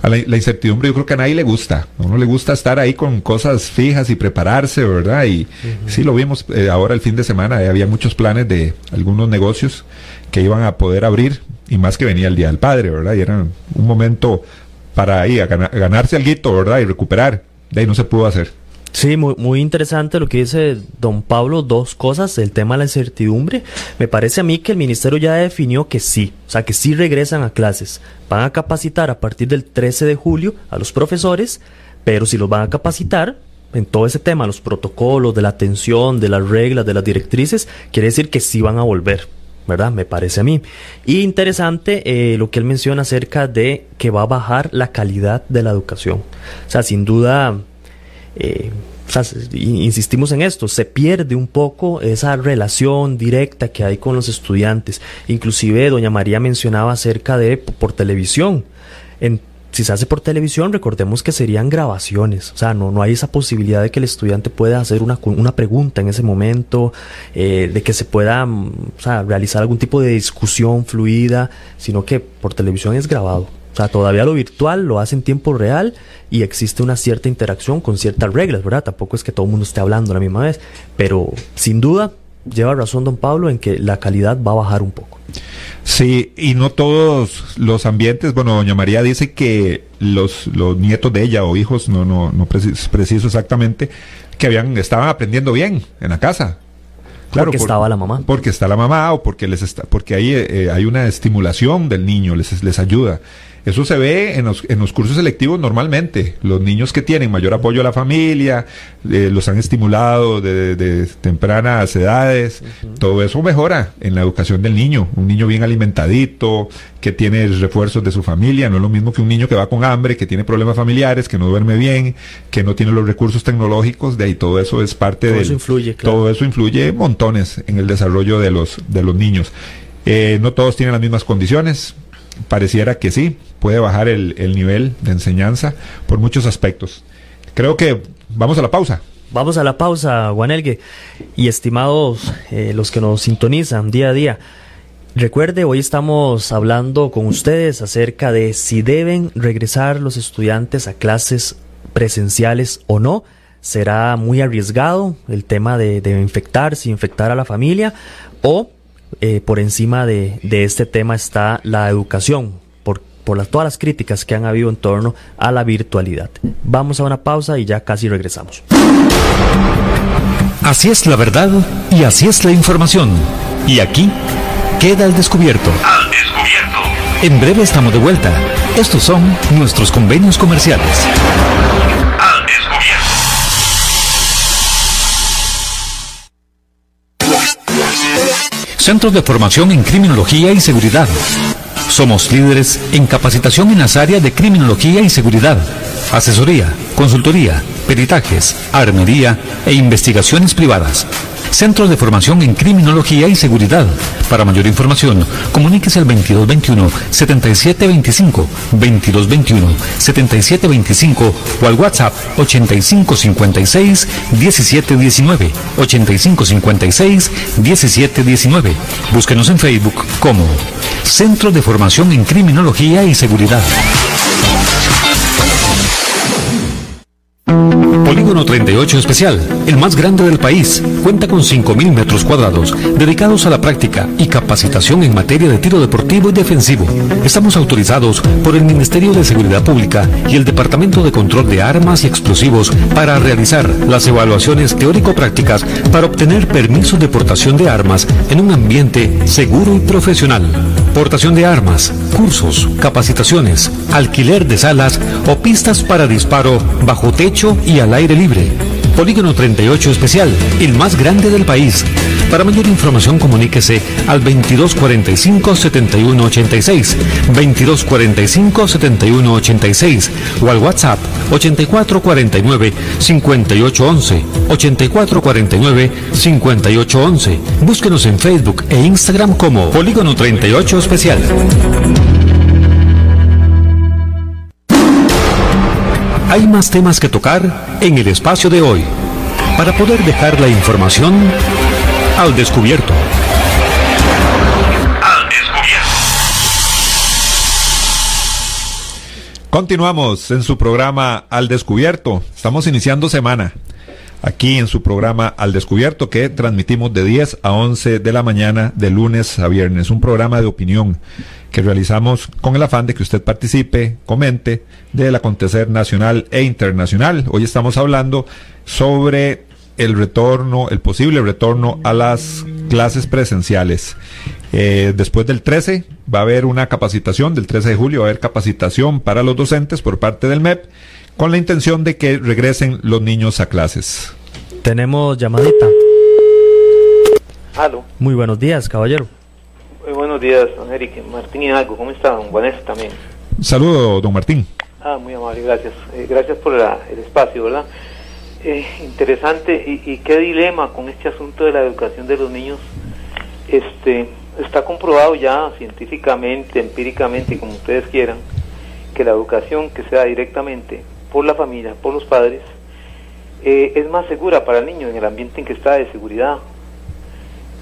a la, incertidumbre yo creo que a nadie le gusta. A uno le gusta estar ahí con cosas fijas y prepararse, ¿verdad? Y sí lo vimos eh, ahora el fin de semana, eh, había muchos planes de algunos negocios que iban a poder abrir y más que venía el Día del Padre, ¿verdad? Y era un momento para ahí a, ganarse algo, ¿verdad? Y recuperar. De ahí no se pudo hacer. Sí, muy, muy interesante lo que dice don Pablo. Dos cosas, el tema de la incertidumbre. Me parece a mí que el ministerio ya definió que sí, o sea, que sí regresan a clases. Van a capacitar a partir del 13 de julio a los profesores, pero si los van a capacitar en todo ese tema, los protocolos, de la atención, de las reglas, de las directrices, quiere decir que sí van a volver. ¿verdad? Me parece a mí. Y interesante eh, lo que él menciona acerca de que va a bajar la calidad de la educación. O sea, sin duda, eh, insistimos en esto, se pierde un poco esa relación directa que hay con los estudiantes. Inclusive doña María mencionaba acerca de por televisión. En, si se hace por televisión, recordemos que serían grabaciones, o sea, no, no hay esa posibilidad de que el estudiante pueda hacer una, una pregunta en ese momento, eh, de que se pueda mm, realizar algún tipo de discusión fluida, sino que por televisión es grabado. O sea, todavía lo virtual lo hace en tiempo real y existe una cierta interacción con ciertas reglas, ¿verdad? Tampoco es que todo el mundo esté hablando a la misma vez, pero sin duda lleva razón don Pablo en que la calidad va a bajar un poco. Sí, y no todos los ambientes, bueno, doña María dice que los, los nietos de ella o hijos, no, no, no preciso, preciso exactamente, que habían, estaban aprendiendo bien en la casa, Claro, porque estaba la mamá. Porque está la mamá o porque les está, porque ahí eh, hay una estimulación del niño, les, les ayuda. Eso se ve en los, en los cursos selectivos normalmente. Los niños que tienen mayor apoyo a la familia, eh, los han estimulado de, tempranas edades, todo eso mejora en la educación del niño. Un niño bien alimentadito, que tiene refuerzos de su familia, no es lo mismo que un niño que va con hambre, que tiene problemas familiares, que no duerme bien, que no tiene los recursos tecnológicos, de ahí todo eso es parte de... Eso influye, Todo eso influye montones en el desarrollo de los, de los niños. Eh, no todos tienen las mismas condiciones, pareciera que sí, puede bajar el, nivel de enseñanza por muchos aspectos. Creo que vamos a la pausa. Vamos a la pausa, Juanelgue. Y estimados eh, los que nos sintonizan día a día, recuerde, hoy estamos hablando con ustedes acerca de si deben regresar los estudiantes a clases presenciales o no. Será muy arriesgado el tema de, de infectarse, infectar a la familia o eh, por encima de, este tema está la educación, por, por todas las críticas que han habido en torno a la virtualidad. Vamos a una pausa y ya casi regresamos. Así es la verdad y así es la información. Y aquí queda el descubierto. Al descubierto. En breve estamos de vuelta. Estos son nuestros convenios comerciales. Centros de Formación en Criminología y Seguridad. Somos líderes en capacitación en las áreas de criminología y seguridad, asesoría, consultoría, peritajes, armería e investigaciones privadas. Centro de Formación en Criminología y Seguridad. Para mayor información, comuníquese al 2221-7725, 2221-7725 o al WhatsApp 8556-1719, 8556-1719. Búsquenos en Facebook como Centro de Formación en Criminología y Seguridad. Polígono 38 Especial, el más grande del país, cuenta con 5.000 metros cuadrados dedicados a la práctica y capacitación en materia de tiro deportivo y defensivo. Estamos autorizados por el Ministerio de Seguridad Pública y el Departamento de Control de Armas y Explosivos para realizar las evaluaciones teórico-prácticas para obtener permisos de portación de armas en un ambiente seguro y profesional. Portación de armas, cursos, capacitaciones, alquiler de salas o pistas para disparo bajo techo y al aire libre. Polígono 38 Especial, el más grande del país. Para mayor información comuníquese al 2245-7186, 2245-7186 o al WhatsApp 8449-5811, 8449-5811. Búsquenos en Facebook e Instagram como Polígono 38 Especial. Hay más temas que tocar en el espacio de hoy para poder dejar la información al descubierto. Continuamos en su programa Al Descubierto. Estamos iniciando semana aquí en su programa Al Descubierto que transmitimos de 10 a 11 de la mañana de lunes a viernes. Un programa de opinión que realizamos con el afán de que usted participe, comente del acontecer nacional e internacional. Hoy estamos hablando sobre el retorno, el posible retorno a las clases presenciales. Eh, después del 13 va a haber una capacitación, del 13 de julio va a haber capacitación para los docentes por parte del MEP con la intención de que regresen los niños a clases. Tenemos llamadita. Aló. Muy buenos días, caballero. Muy buenos días, don Eric. Martín Hidalgo, ¿cómo está? Don Vanessa también. Saludo, don Martín. Ah, muy amable, gracias. Eh, gracias por la- el espacio, ¿verdad? Eh, interesante y, y qué dilema con este asunto de la educación de los niños. Este está comprobado ya científicamente, empíricamente, como ustedes quieran, que la educación que se da directamente por la familia, por los padres, eh, es más segura para el niño en el ambiente en que está de seguridad.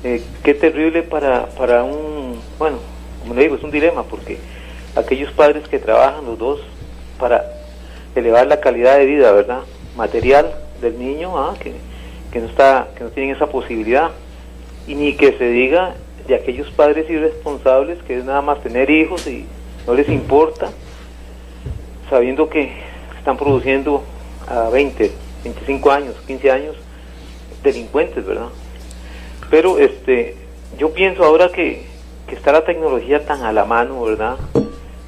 Eh, qué terrible para, para un, bueno, como le digo, es un dilema porque aquellos padres que trabajan los dos para elevar la calidad de vida, ¿verdad? Material del niño, ah, que, que no está, que no tienen esa posibilidad. Y ni que se diga de aquellos padres irresponsables que es nada más tener hijos y no les importa, sabiendo que están produciendo a 20, 25 años, 15 años, delincuentes, ¿verdad? Pero este, yo pienso ahora que, que está la tecnología tan a la mano, ¿verdad?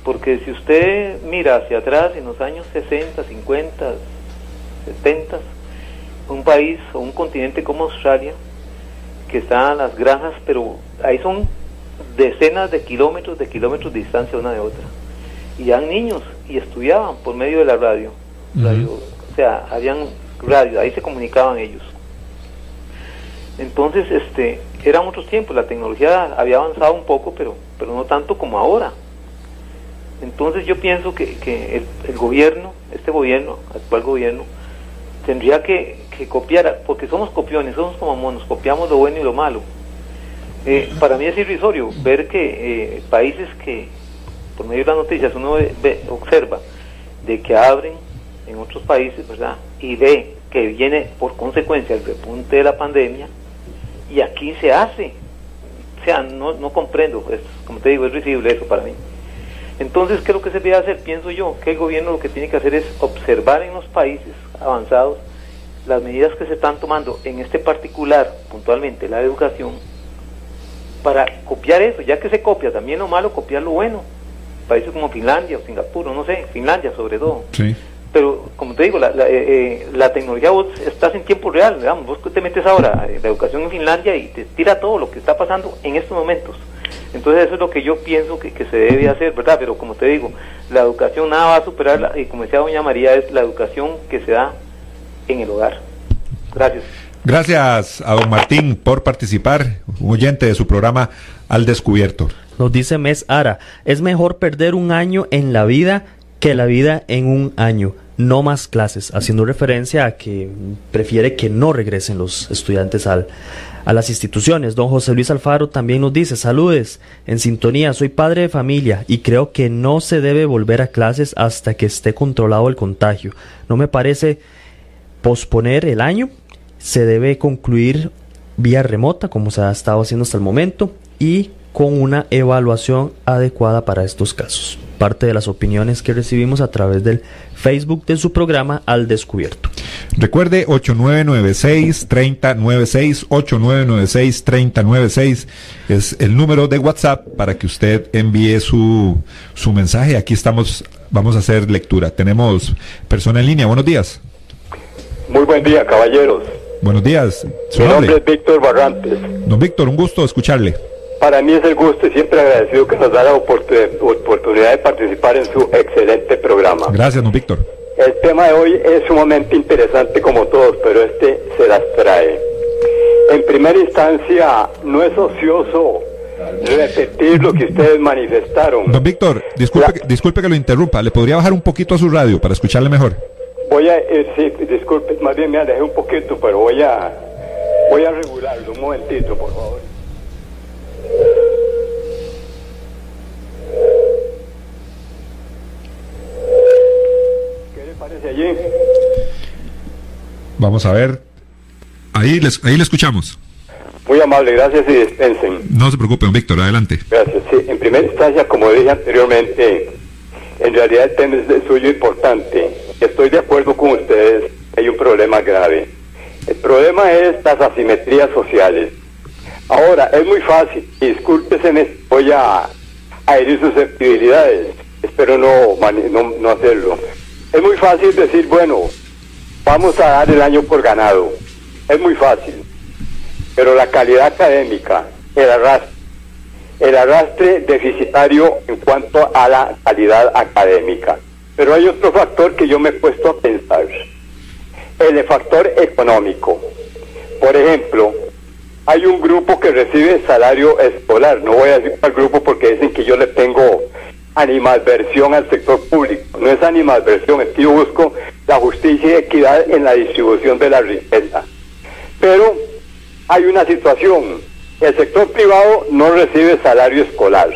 Porque si usted mira hacia atrás en los años 60, 50, 70, un país o un continente como Australia, que están las granjas, pero ahí son decenas de kilómetros, de kilómetros de distancia una de otra. Y eran niños y estudiaban por medio de la radio. radio o sea, habían radio, ahí se comunicaban ellos. Entonces, este, eran otros tiempos, la tecnología había avanzado un poco, pero, pero no tanto como ahora. Entonces yo pienso que, que el, el gobierno, este gobierno, actual gobierno, tendría que, que copiar, porque somos copiones, somos como monos, copiamos lo bueno y lo malo. Eh, para mí es irrisorio ver que eh, países que, por medio de las noticias, uno observa de que abren en otros países, ¿verdad? Y ve que viene por consecuencia el repunte de la pandemia y aquí se hace. O sea, no, no comprendo, es, como te digo, es risible eso para mí. Entonces, ¿qué es lo que se debe hacer? Pienso yo que el gobierno lo que tiene que hacer es observar en los países avanzados las medidas que se están tomando en este particular, puntualmente la educación, para copiar eso, ya que se copia también lo malo, copiar lo bueno. Países como Finlandia o Singapur, o no sé, Finlandia sobre todo. Sí. Pero, como te digo, la, la, eh, eh, la tecnología vos estás en tiempo real, digamos, vos te metes ahora en la educación en Finlandia y te tira todo lo que está pasando en estos momentos. Entonces eso es lo que yo pienso que, que se debe hacer, ¿verdad? Pero como te digo, la educación nada va a superar, la- y como decía doña María, es la educación que se da en el hogar. Gracias. Gracias a don Martín por participar, un oyente de su programa Al Descubierto. Nos dice Mes Ara, es mejor perder un año en la vida que la vida en un año. No más clases, haciendo referencia a que prefiere que no regresen los estudiantes al, a las instituciones. Don José Luis Alfaro también nos dice, saludes, en sintonía, soy padre de familia y creo que no se debe volver a clases hasta que esté controlado el contagio. No me parece posponer el año, se debe concluir vía remota como se ha estado haciendo hasta el momento y con una evaluación adecuada para estos casos. Parte de las opiniones que recibimos a través del Facebook de su programa Al Descubierto. Recuerde 8996-3096, 8996-3096 es el número de WhatsApp para que usted envíe su, su mensaje. Aquí estamos, vamos a hacer lectura. Tenemos persona en línea. Buenos días. Muy buen día, caballeros. Buenos días. Mi nombre es Víctor Barrantes. Don Víctor, un gusto escucharle. Para mí es el gusto y siempre agradecido que nos da la oportunidad de participar en su excelente programa. Gracias, don Víctor. El tema de hoy es sumamente interesante como todos, pero este se las trae. En primera instancia, no es ocioso repetir lo que ustedes manifestaron. Don Víctor, disculpe, disculpe que lo interrumpa. ¿Le podría bajar un poquito a su radio para escucharle mejor? Voy a, eh, sí, disculpe, más bien me alejé un poquito, pero voy a, voy a regularlo. Un momentito, por favor. ¿Qué le parece allí? Vamos a ver. Ahí, les, ahí le escuchamos. Muy amable, gracias y dispensen. No se preocupe, don Víctor, adelante. Gracias. Sí, en primera instancia, como dije anteriormente, en realidad el tema es de suyo importante. Estoy de acuerdo con ustedes, hay un problema grave. El problema es las asimetrías sociales. Ahora, es muy fácil, discúlpeseme, voy a, a herir susceptibilidades, espero no, no, no hacerlo. Es muy fácil decir, bueno, vamos a dar el año por ganado. Es muy fácil. Pero la calidad académica, el arrastre, el arrastre deficitario en cuanto a la calidad académica. Pero hay otro factor que yo me he puesto a pensar. El factor económico. Por ejemplo, hay un grupo que recibe salario escolar. No voy a decir al grupo porque dicen que yo le tengo animadversión al sector público. No es animadversión, es que yo busco la justicia y equidad en la distribución de la riqueza. Pero hay una situación. El sector privado no recibe salario escolar.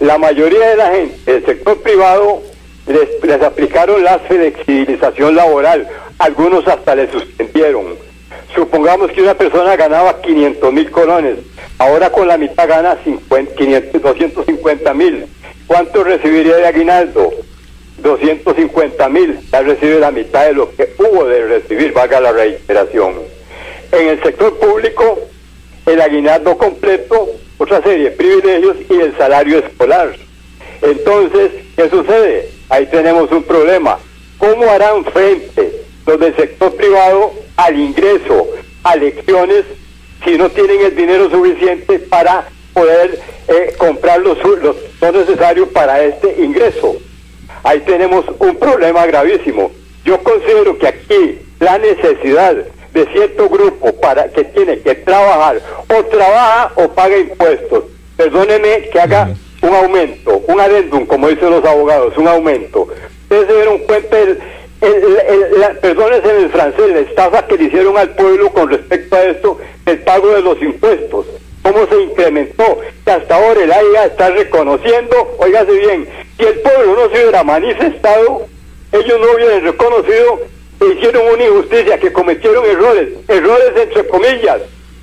La mayoría de la gente del sector privado les, les aplicaron la flexibilización laboral. Algunos hasta le suspendieron Supongamos que una persona ganaba 500 mil colones, ahora con la mitad gana 50, 500, 250 mil. ¿Cuánto recibiría de aguinaldo? 250 mil, ya recibe la mitad de lo que hubo de recibir, valga la reiteración. En el sector público, el aguinaldo completo, otra serie de privilegios y el salario escolar. Entonces, ¿qué sucede? Ahí tenemos un problema. ¿Cómo harán frente los del sector privado al ingreso a lecciones si no tienen el dinero suficiente para poder eh, comprar los, los no necesarios para este ingreso. Ahí tenemos un problema gravísimo. Yo considero que aquí la necesidad de cierto grupo para que tiene que trabajar o trabaja o paga impuestos. Perdóneme que haga un aumento, un adendum, como dicen los abogados, un aumento. Ustedes se dieron cuenta del el, el, perdónense en el francés, la estafa que le hicieron al pueblo con respecto a esto, el pago de los impuestos, cómo se incrementó, que hasta ahora el AIA está reconociendo, oígase bien, si el pueblo no se hubiera manifestado, ellos no hubieran reconocido que hicieron una injusticia, que cometieron errores, errores entre comillas,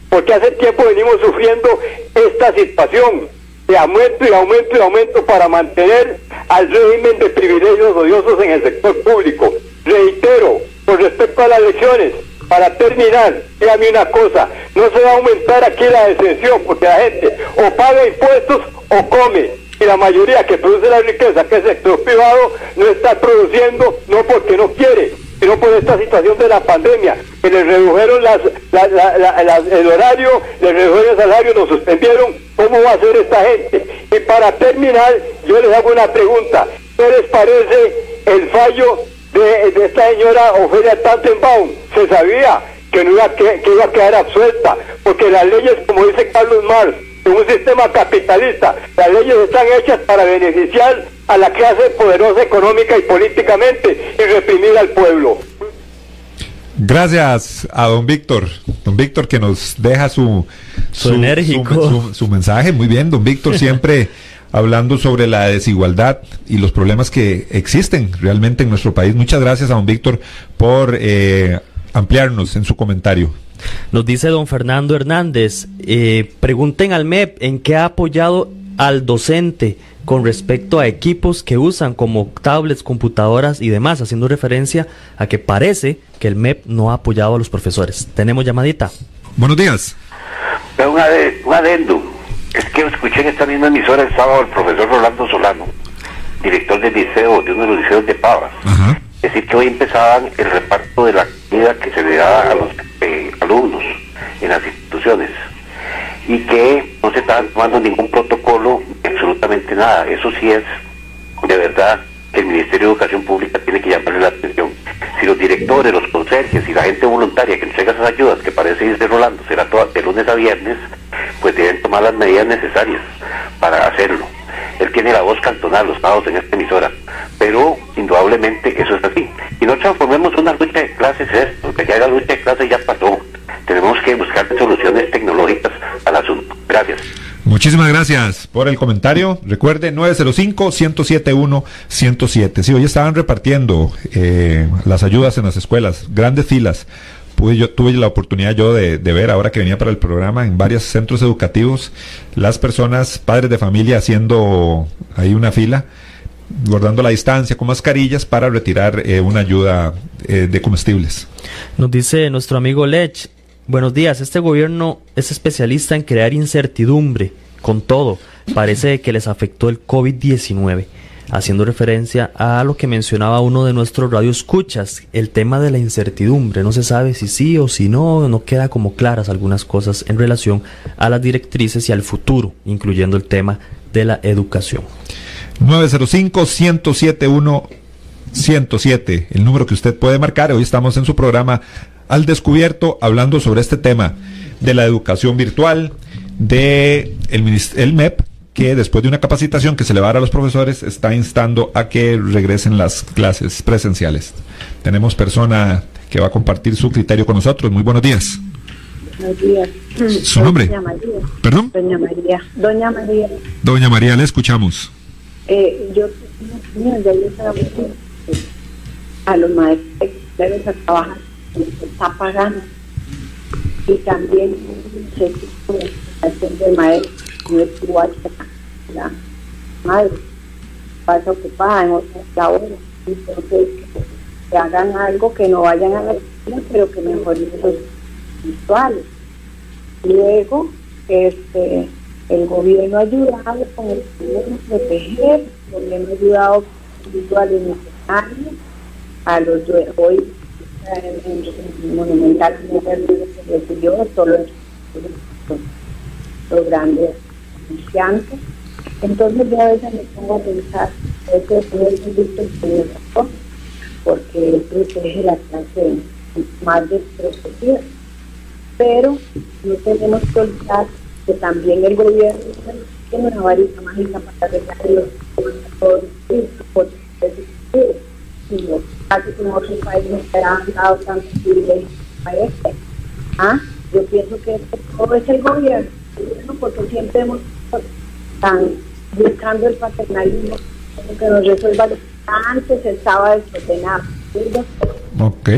porque hace tiempo venimos sufriendo esta situación de aumento y aumento y aumento para mantener al régimen de privilegios odiosos en el sector público. Reitero, con respecto a las elecciones, para terminar, dígame una cosa, no se va a aumentar aquí la exención porque la gente o paga impuestos o come. Y la mayoría que produce la riqueza, que es el sector privado, no está produciendo, no porque no quiere, sino por esta situación de la pandemia, que le redujeron el horario, le redujeron el salario, lo suspendieron. ¿Cómo va a ser esta gente? Y para terminar, yo les hago una pregunta. ¿Qué les parece el fallo de, esta señora Ofelia Tantenbaum? Se sabía que iba que iba a quedar absuelta, porque las leyes, como dice Carlos Marx, en un sistema capitalista, las leyes están hechas para beneficiar a la clase poderosa económica y políticamente y reprimir al pueblo. Gracias a don Víctor, don Víctor que nos deja su, Su enérgico. su- su mensaje. Muy bien, don Víctor siempre hablando sobre la desigualdad y los problemas que existen realmente en nuestro país. Muchas gracias a don Víctor por eh, ampliarnos en su comentario. Nos dice don Fernando Hernández, eh, pregunten al MEP en qué ha apoyado al docente con respecto a equipos que usan como tablets, computadoras y demás, haciendo referencia a que parece que el MEP no ha apoyado a los profesores. Tenemos llamadita. Buenos días. Pero un, ade- un adendo. Es que escuché en esta misma emisora el sábado al profesor Rolando Solano, director del liceo, de uno de los liceos de Pavas, Ajá. Decir que hoy empezaban el reparto de la comida que se le da a los eh, alumnos en las instituciones y que no se estaban tomando ningún protocolo, absolutamente nada. Eso sí es de verdad que el Ministerio de Educación Pública tiene que llamarle la atención. Si los directores, los conserjes y la gente voluntaria que entrega esas ayudas, que parece irse rolando, será de lunes a viernes, pues deben tomar las medidas necesarias para hacerlo. Él tiene la voz cantonal los sábados en esta emisora, pero indudablemente eso es así. Y no transformemos una lucha de clases esto, porque ya la lucha de clases ya pasó. Tenemos que buscar soluciones tecnológicas al asunto. Gracias. Muchísimas gracias por el comentario. Recuerde 905-107-107. Sí, hoy estaban repartiendo eh, las ayudas en las escuelas, grandes filas. Pude yo, tuve la oportunidad yo de, ver ahora que venía para el programa en varios centros educativos las personas, padres de familia haciendo ahí una fila, guardando la distancia con mascarillas para retirar eh, una ayuda eh, de comestibles. Nos dice nuestro amigo Lech, buenos días, este gobierno es especialista en crear incertidumbre con todo. Parece que les afectó el COVID-19, haciendo referencia a lo que mencionaba uno de nuestros radioescuchas, el tema de la incertidumbre. No se sabe si sí o si no, no queda como claras algunas cosas en relación a las directrices y al futuro, incluyendo el tema de la educación. 905-107-107, el número que usted puede marcar. Hoy estamos en su programa Al Descubierto hablando sobre este tema de la educación virtual, de el MEP, que después de una capacitación que se le va a dar a los profesores está instando a que regresen las clases presenciales. Tenemos persona que va a compartir su criterio con nosotros. Muy buenos días. Buenos días. ¿Su nombre? Doña María. ¿Perdón? Doña María. Doña María. Doña María, le escuchamos. Eh, yo a los maestros deben a trabajar se está pagando y también se de maestro igual que la madre pasa ocupada en otras labores entonces que, hagan algo que no vayan a la escuela pero que mejoren los virtuales luego este el gobierno ha ayudado con el gobierno proteger, el gobierno ha ayudado con virtuales necesarios a los hoy eh, en, en Monumental solo los grandes anunciantes. Entonces yo a veces me pongo a pensar, eso es un visto el razón, porque protege la clase más desprotegida. Pero no tenemos que olvidar que también el gobierno tiene una varita mágica para arreglar los los sino casi como otros países no se han dado tantos privilegios a este. ¿Ah? Yo pienso que todo es el gobierno, porque siempre hemos estado buscando el paternalismo que nos resuelva lo que antes estaba desordenado. Ok.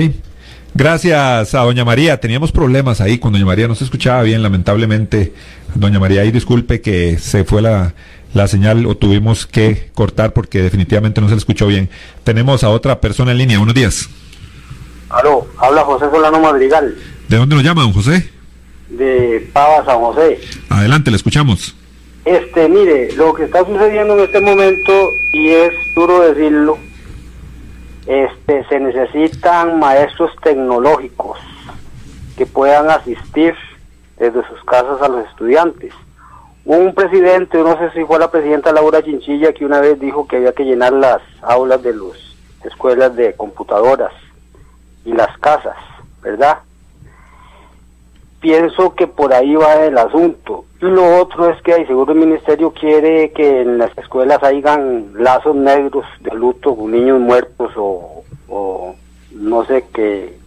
Gracias a Doña María. Teníamos problemas ahí con Doña María. No se escuchaba bien, lamentablemente. Doña María, y disculpe que se fue la, la señal o tuvimos que cortar porque definitivamente no se le escuchó bien. Tenemos a otra persona en línea. Buenos días. Aló, habla José Solano Madrigal, ¿De dónde nos llama, don José? De Pava, San José. Adelante, le escuchamos. Este, mire, lo que está sucediendo en este momento, y es duro decirlo, este, se necesitan maestros tecnológicos que puedan asistir desde sus casas a los estudiantes. Un presidente, no sé si fue la presidenta Laura Chinchilla, que una vez dijo que había que llenar las aulas de las escuelas de computadoras y las casas, ¿verdad? Pienso que por ahí va el asunto. Lo otro es que el seguro el ministerio quiere que en las escuelas hayan lazos negros de luto con niños muertos o, o no sé qué,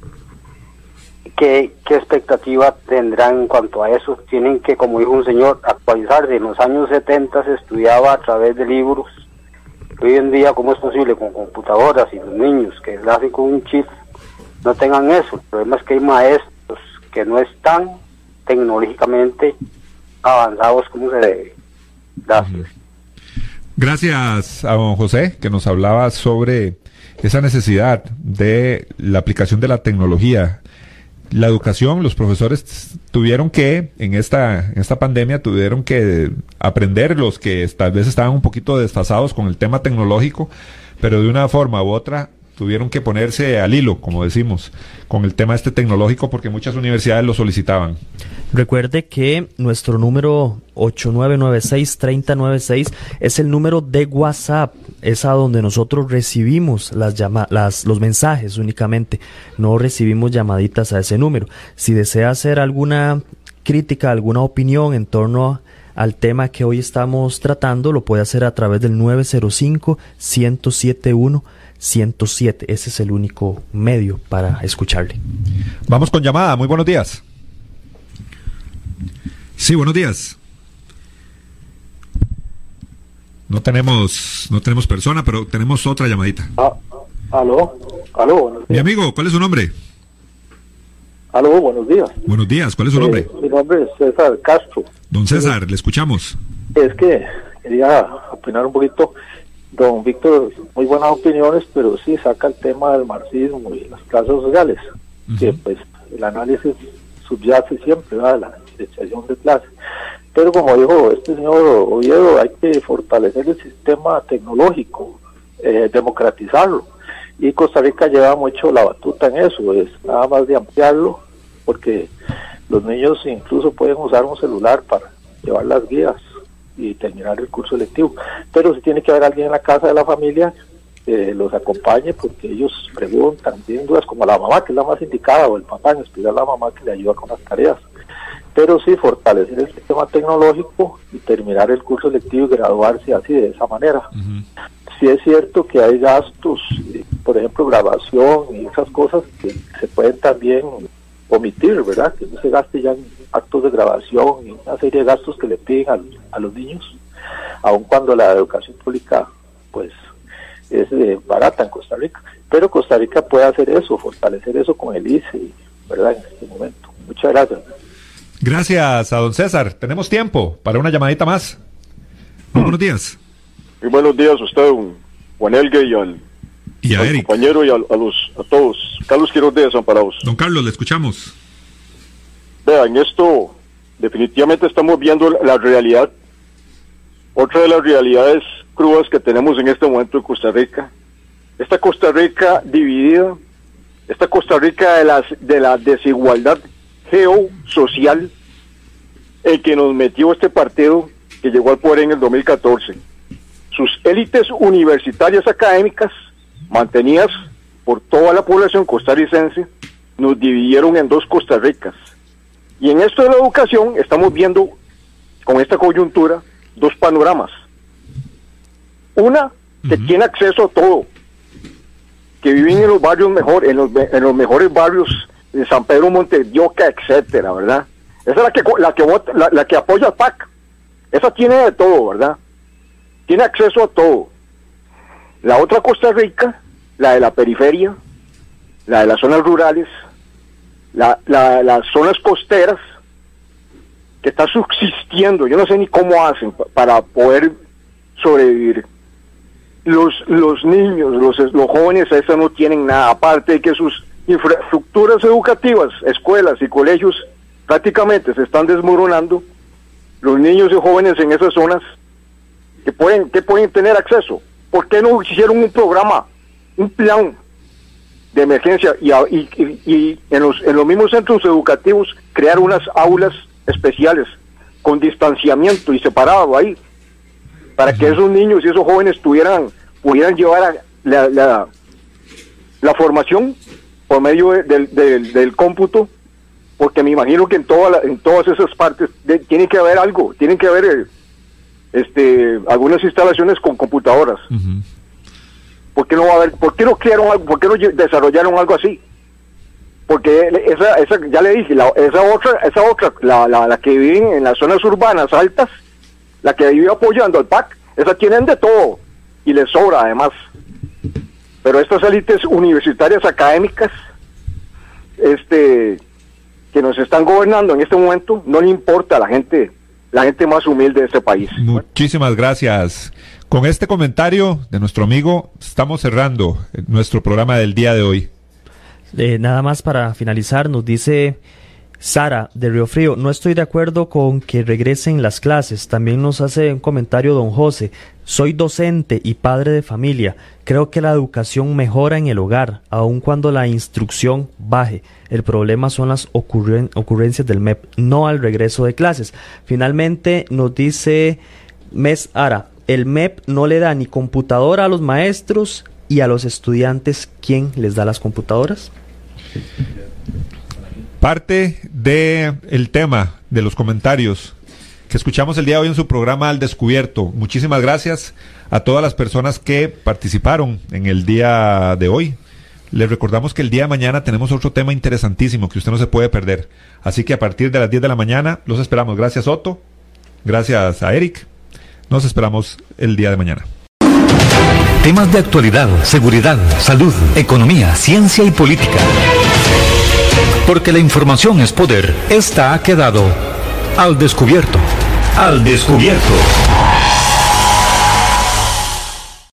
qué, qué expectativa tendrán en cuanto a eso. Tienen que, como dijo un señor, actualizarse. En los años 70 se estudiaba a través de libros. Hoy en día, ¿cómo es posible con computadoras y los niños que hacen con un chip no tengan eso? El problema es que hay maestros que no están tecnológicamente avanzados como se debe. Gracias. Gracias a don José, que nos hablaba sobre esa necesidad de la aplicación de la tecnología. La educación, los profesores tuvieron que, en esta, en esta pandemia, tuvieron que aprender los que tal vez estaban un poquito desfasados con el tema tecnológico, pero de una forma u otra tuvieron que ponerse al hilo, como decimos, con el tema este tecnológico porque muchas universidades lo solicitaban. Recuerde que nuestro número 8996-3096 es el número de WhatsApp, es a donde nosotros recibimos las, las los mensajes únicamente, no recibimos llamaditas a ese número. Si desea hacer alguna crítica, alguna opinión en torno al tema que hoy estamos tratando, lo puede hacer a través del 905 1071 107. Ese es el único medio para escucharle. Vamos con llamada. Muy buenos días. Sí, buenos días. No tenemos, no tenemos persona, pero tenemos otra llamadita. Ah, aló, aló. Mi amigo, ¿cuál es su nombre? Aló, buenos días. Buenos días, ¿cuál es su nombre? Eh, mi nombre es César Castro. Don César, le escuchamos. Es que quería opinar un poquito Don Víctor, muy buenas opiniones, pero sí saca el tema del marxismo y las clases sociales, que pues el análisis subyace siempre a la diferenciación de clases. Pero como dijo este señor Oviedo, hay que fortalecer el sistema tecnológico, eh, democratizarlo. Y Costa Rica lleva mucho la batuta en eso, es nada más de ampliarlo, porque los niños incluso pueden usar un celular para llevar las guías y terminar el curso lectivo. Pero si tiene que haber alguien en la casa de la familia que los acompañe porque ellos preguntan, tienen dudas, como la mamá que es la más indicada o el papá, en especial la mamá que le ayuda con las tareas. Pero sí fortalecer el sistema tecnológico y terminar el curso lectivo y graduarse así de esa manera. Sí es cierto que hay gastos, eh, por ejemplo, grabación y esas cosas que se pueden también omitir, ¿verdad? Que no se gaste ya en actos de grabación y una serie de gastos que le piden a, los niños, aun cuando la educación pública, pues, es eh, barata en Costa Rica. Pero Costa Rica puede hacer eso, fortalecer eso con el ICE, ¿verdad? En este momento. Muchas gracias. Gracias a don César. Tenemos tiempo para una llamadita más. Muy buenos días. Muy buenos días a usted, Juan Elgue y al y a Eric. compañero y a, los, a todos. Carlos Quiroz de Desamparados. Don Carlos, le escuchamos. Vean, esto definitivamente estamos viendo la realidad. Otra de las realidades crudas que tenemos en este momento en Costa Rica. Esta Costa Rica dividida, esta Costa Rica de, las, de la desigualdad geosocial el que nos metió este partido que llegó al poder en el 2014. Sus élites universitarias académicas mantenidas por toda la población costarricense, nos dividieron en dos Costa Ricas. Y en esto de la educación estamos viendo, con esta coyuntura, dos panoramas. Una, que tiene acceso a todo, que viven en los barrios mejor, en los, en los mejores barrios de San Pedro Montedioca, etcétera, ¿verdad? Esa es la que la que la, la que apoya al PAC. Esa tiene de todo, ¿verdad? Tiene acceso a todo. La otra Costa Rica, la de la periferia, la de las zonas rurales, la, las zonas costeras, que está subsistiendo, yo no sé ni cómo hacen para poder sobrevivir. Los, los niños, los, los jóvenes, eso no tienen nada, aparte de que sus infraestructuras educativas, escuelas y colegios prácticamente se están desmoronando, los niños y jóvenes en esas zonas que pueden, que pueden tener acceso ¿Por qué no hicieron un programa, un plan de emergencia y, en, los, en los mismos centros educativos crear unas aulas especiales con distanciamiento y separado ahí para que esos niños y esos jóvenes tuvieran pudieran llevar la, la, formación por medio del, del, cómputo porque me imagino que en, toda en todas esas partes tiene que haber algo, tienen que haber eh, este, algunas instalaciones con computadoras. ¿Por qué no va a haber, por no crearon algo, por no desarrollaron algo así? Porque esa, esa ya le dije, esa otra, esa otra, la, la, la que viven en las zonas urbanas altas, la que vive apoyando al PAC, esas tienen de todo y les sobra además. Pero estas élites universitarias académicas, este, que nos están gobernando en este momento, no le importa a la gente, la gente más humilde de este país. Muchísimas gracias. Con este comentario de nuestro amigo, estamos cerrando nuestro programa del día de hoy. Eh, nada más para finalizar, nos dice Sara de Río Frío, no estoy de acuerdo con que regresen las clases. También nos hace un comentario don José. Soy docente y padre de familia. Creo que la educación mejora en el hogar, aun cuando la instrucción baje. El problema son las ocurrencias del MEP, no al regreso de clases. Finalmente nos dice Mes Ara, el MEP no le da ni computadora a los maestros y a los estudiantes, ¿quién les da las computadoras? Parte de el tema de los comentarios que escuchamos el día de hoy en su programa Al Descubierto. Muchísimas gracias a todas las personas que participaron en el día de hoy. Les recordamos que el día de mañana tenemos otro tema interesantísimo que usted no se puede perder. Así que a partir de las 10 de la mañana los esperamos. Gracias Otto, gracias a Eric. Nos esperamos el día de mañana. Temas de actualidad, seguridad, salud, economía, ciencia y política. Porque la información es poder. Esta ha quedado al descubierto. Al descubierto.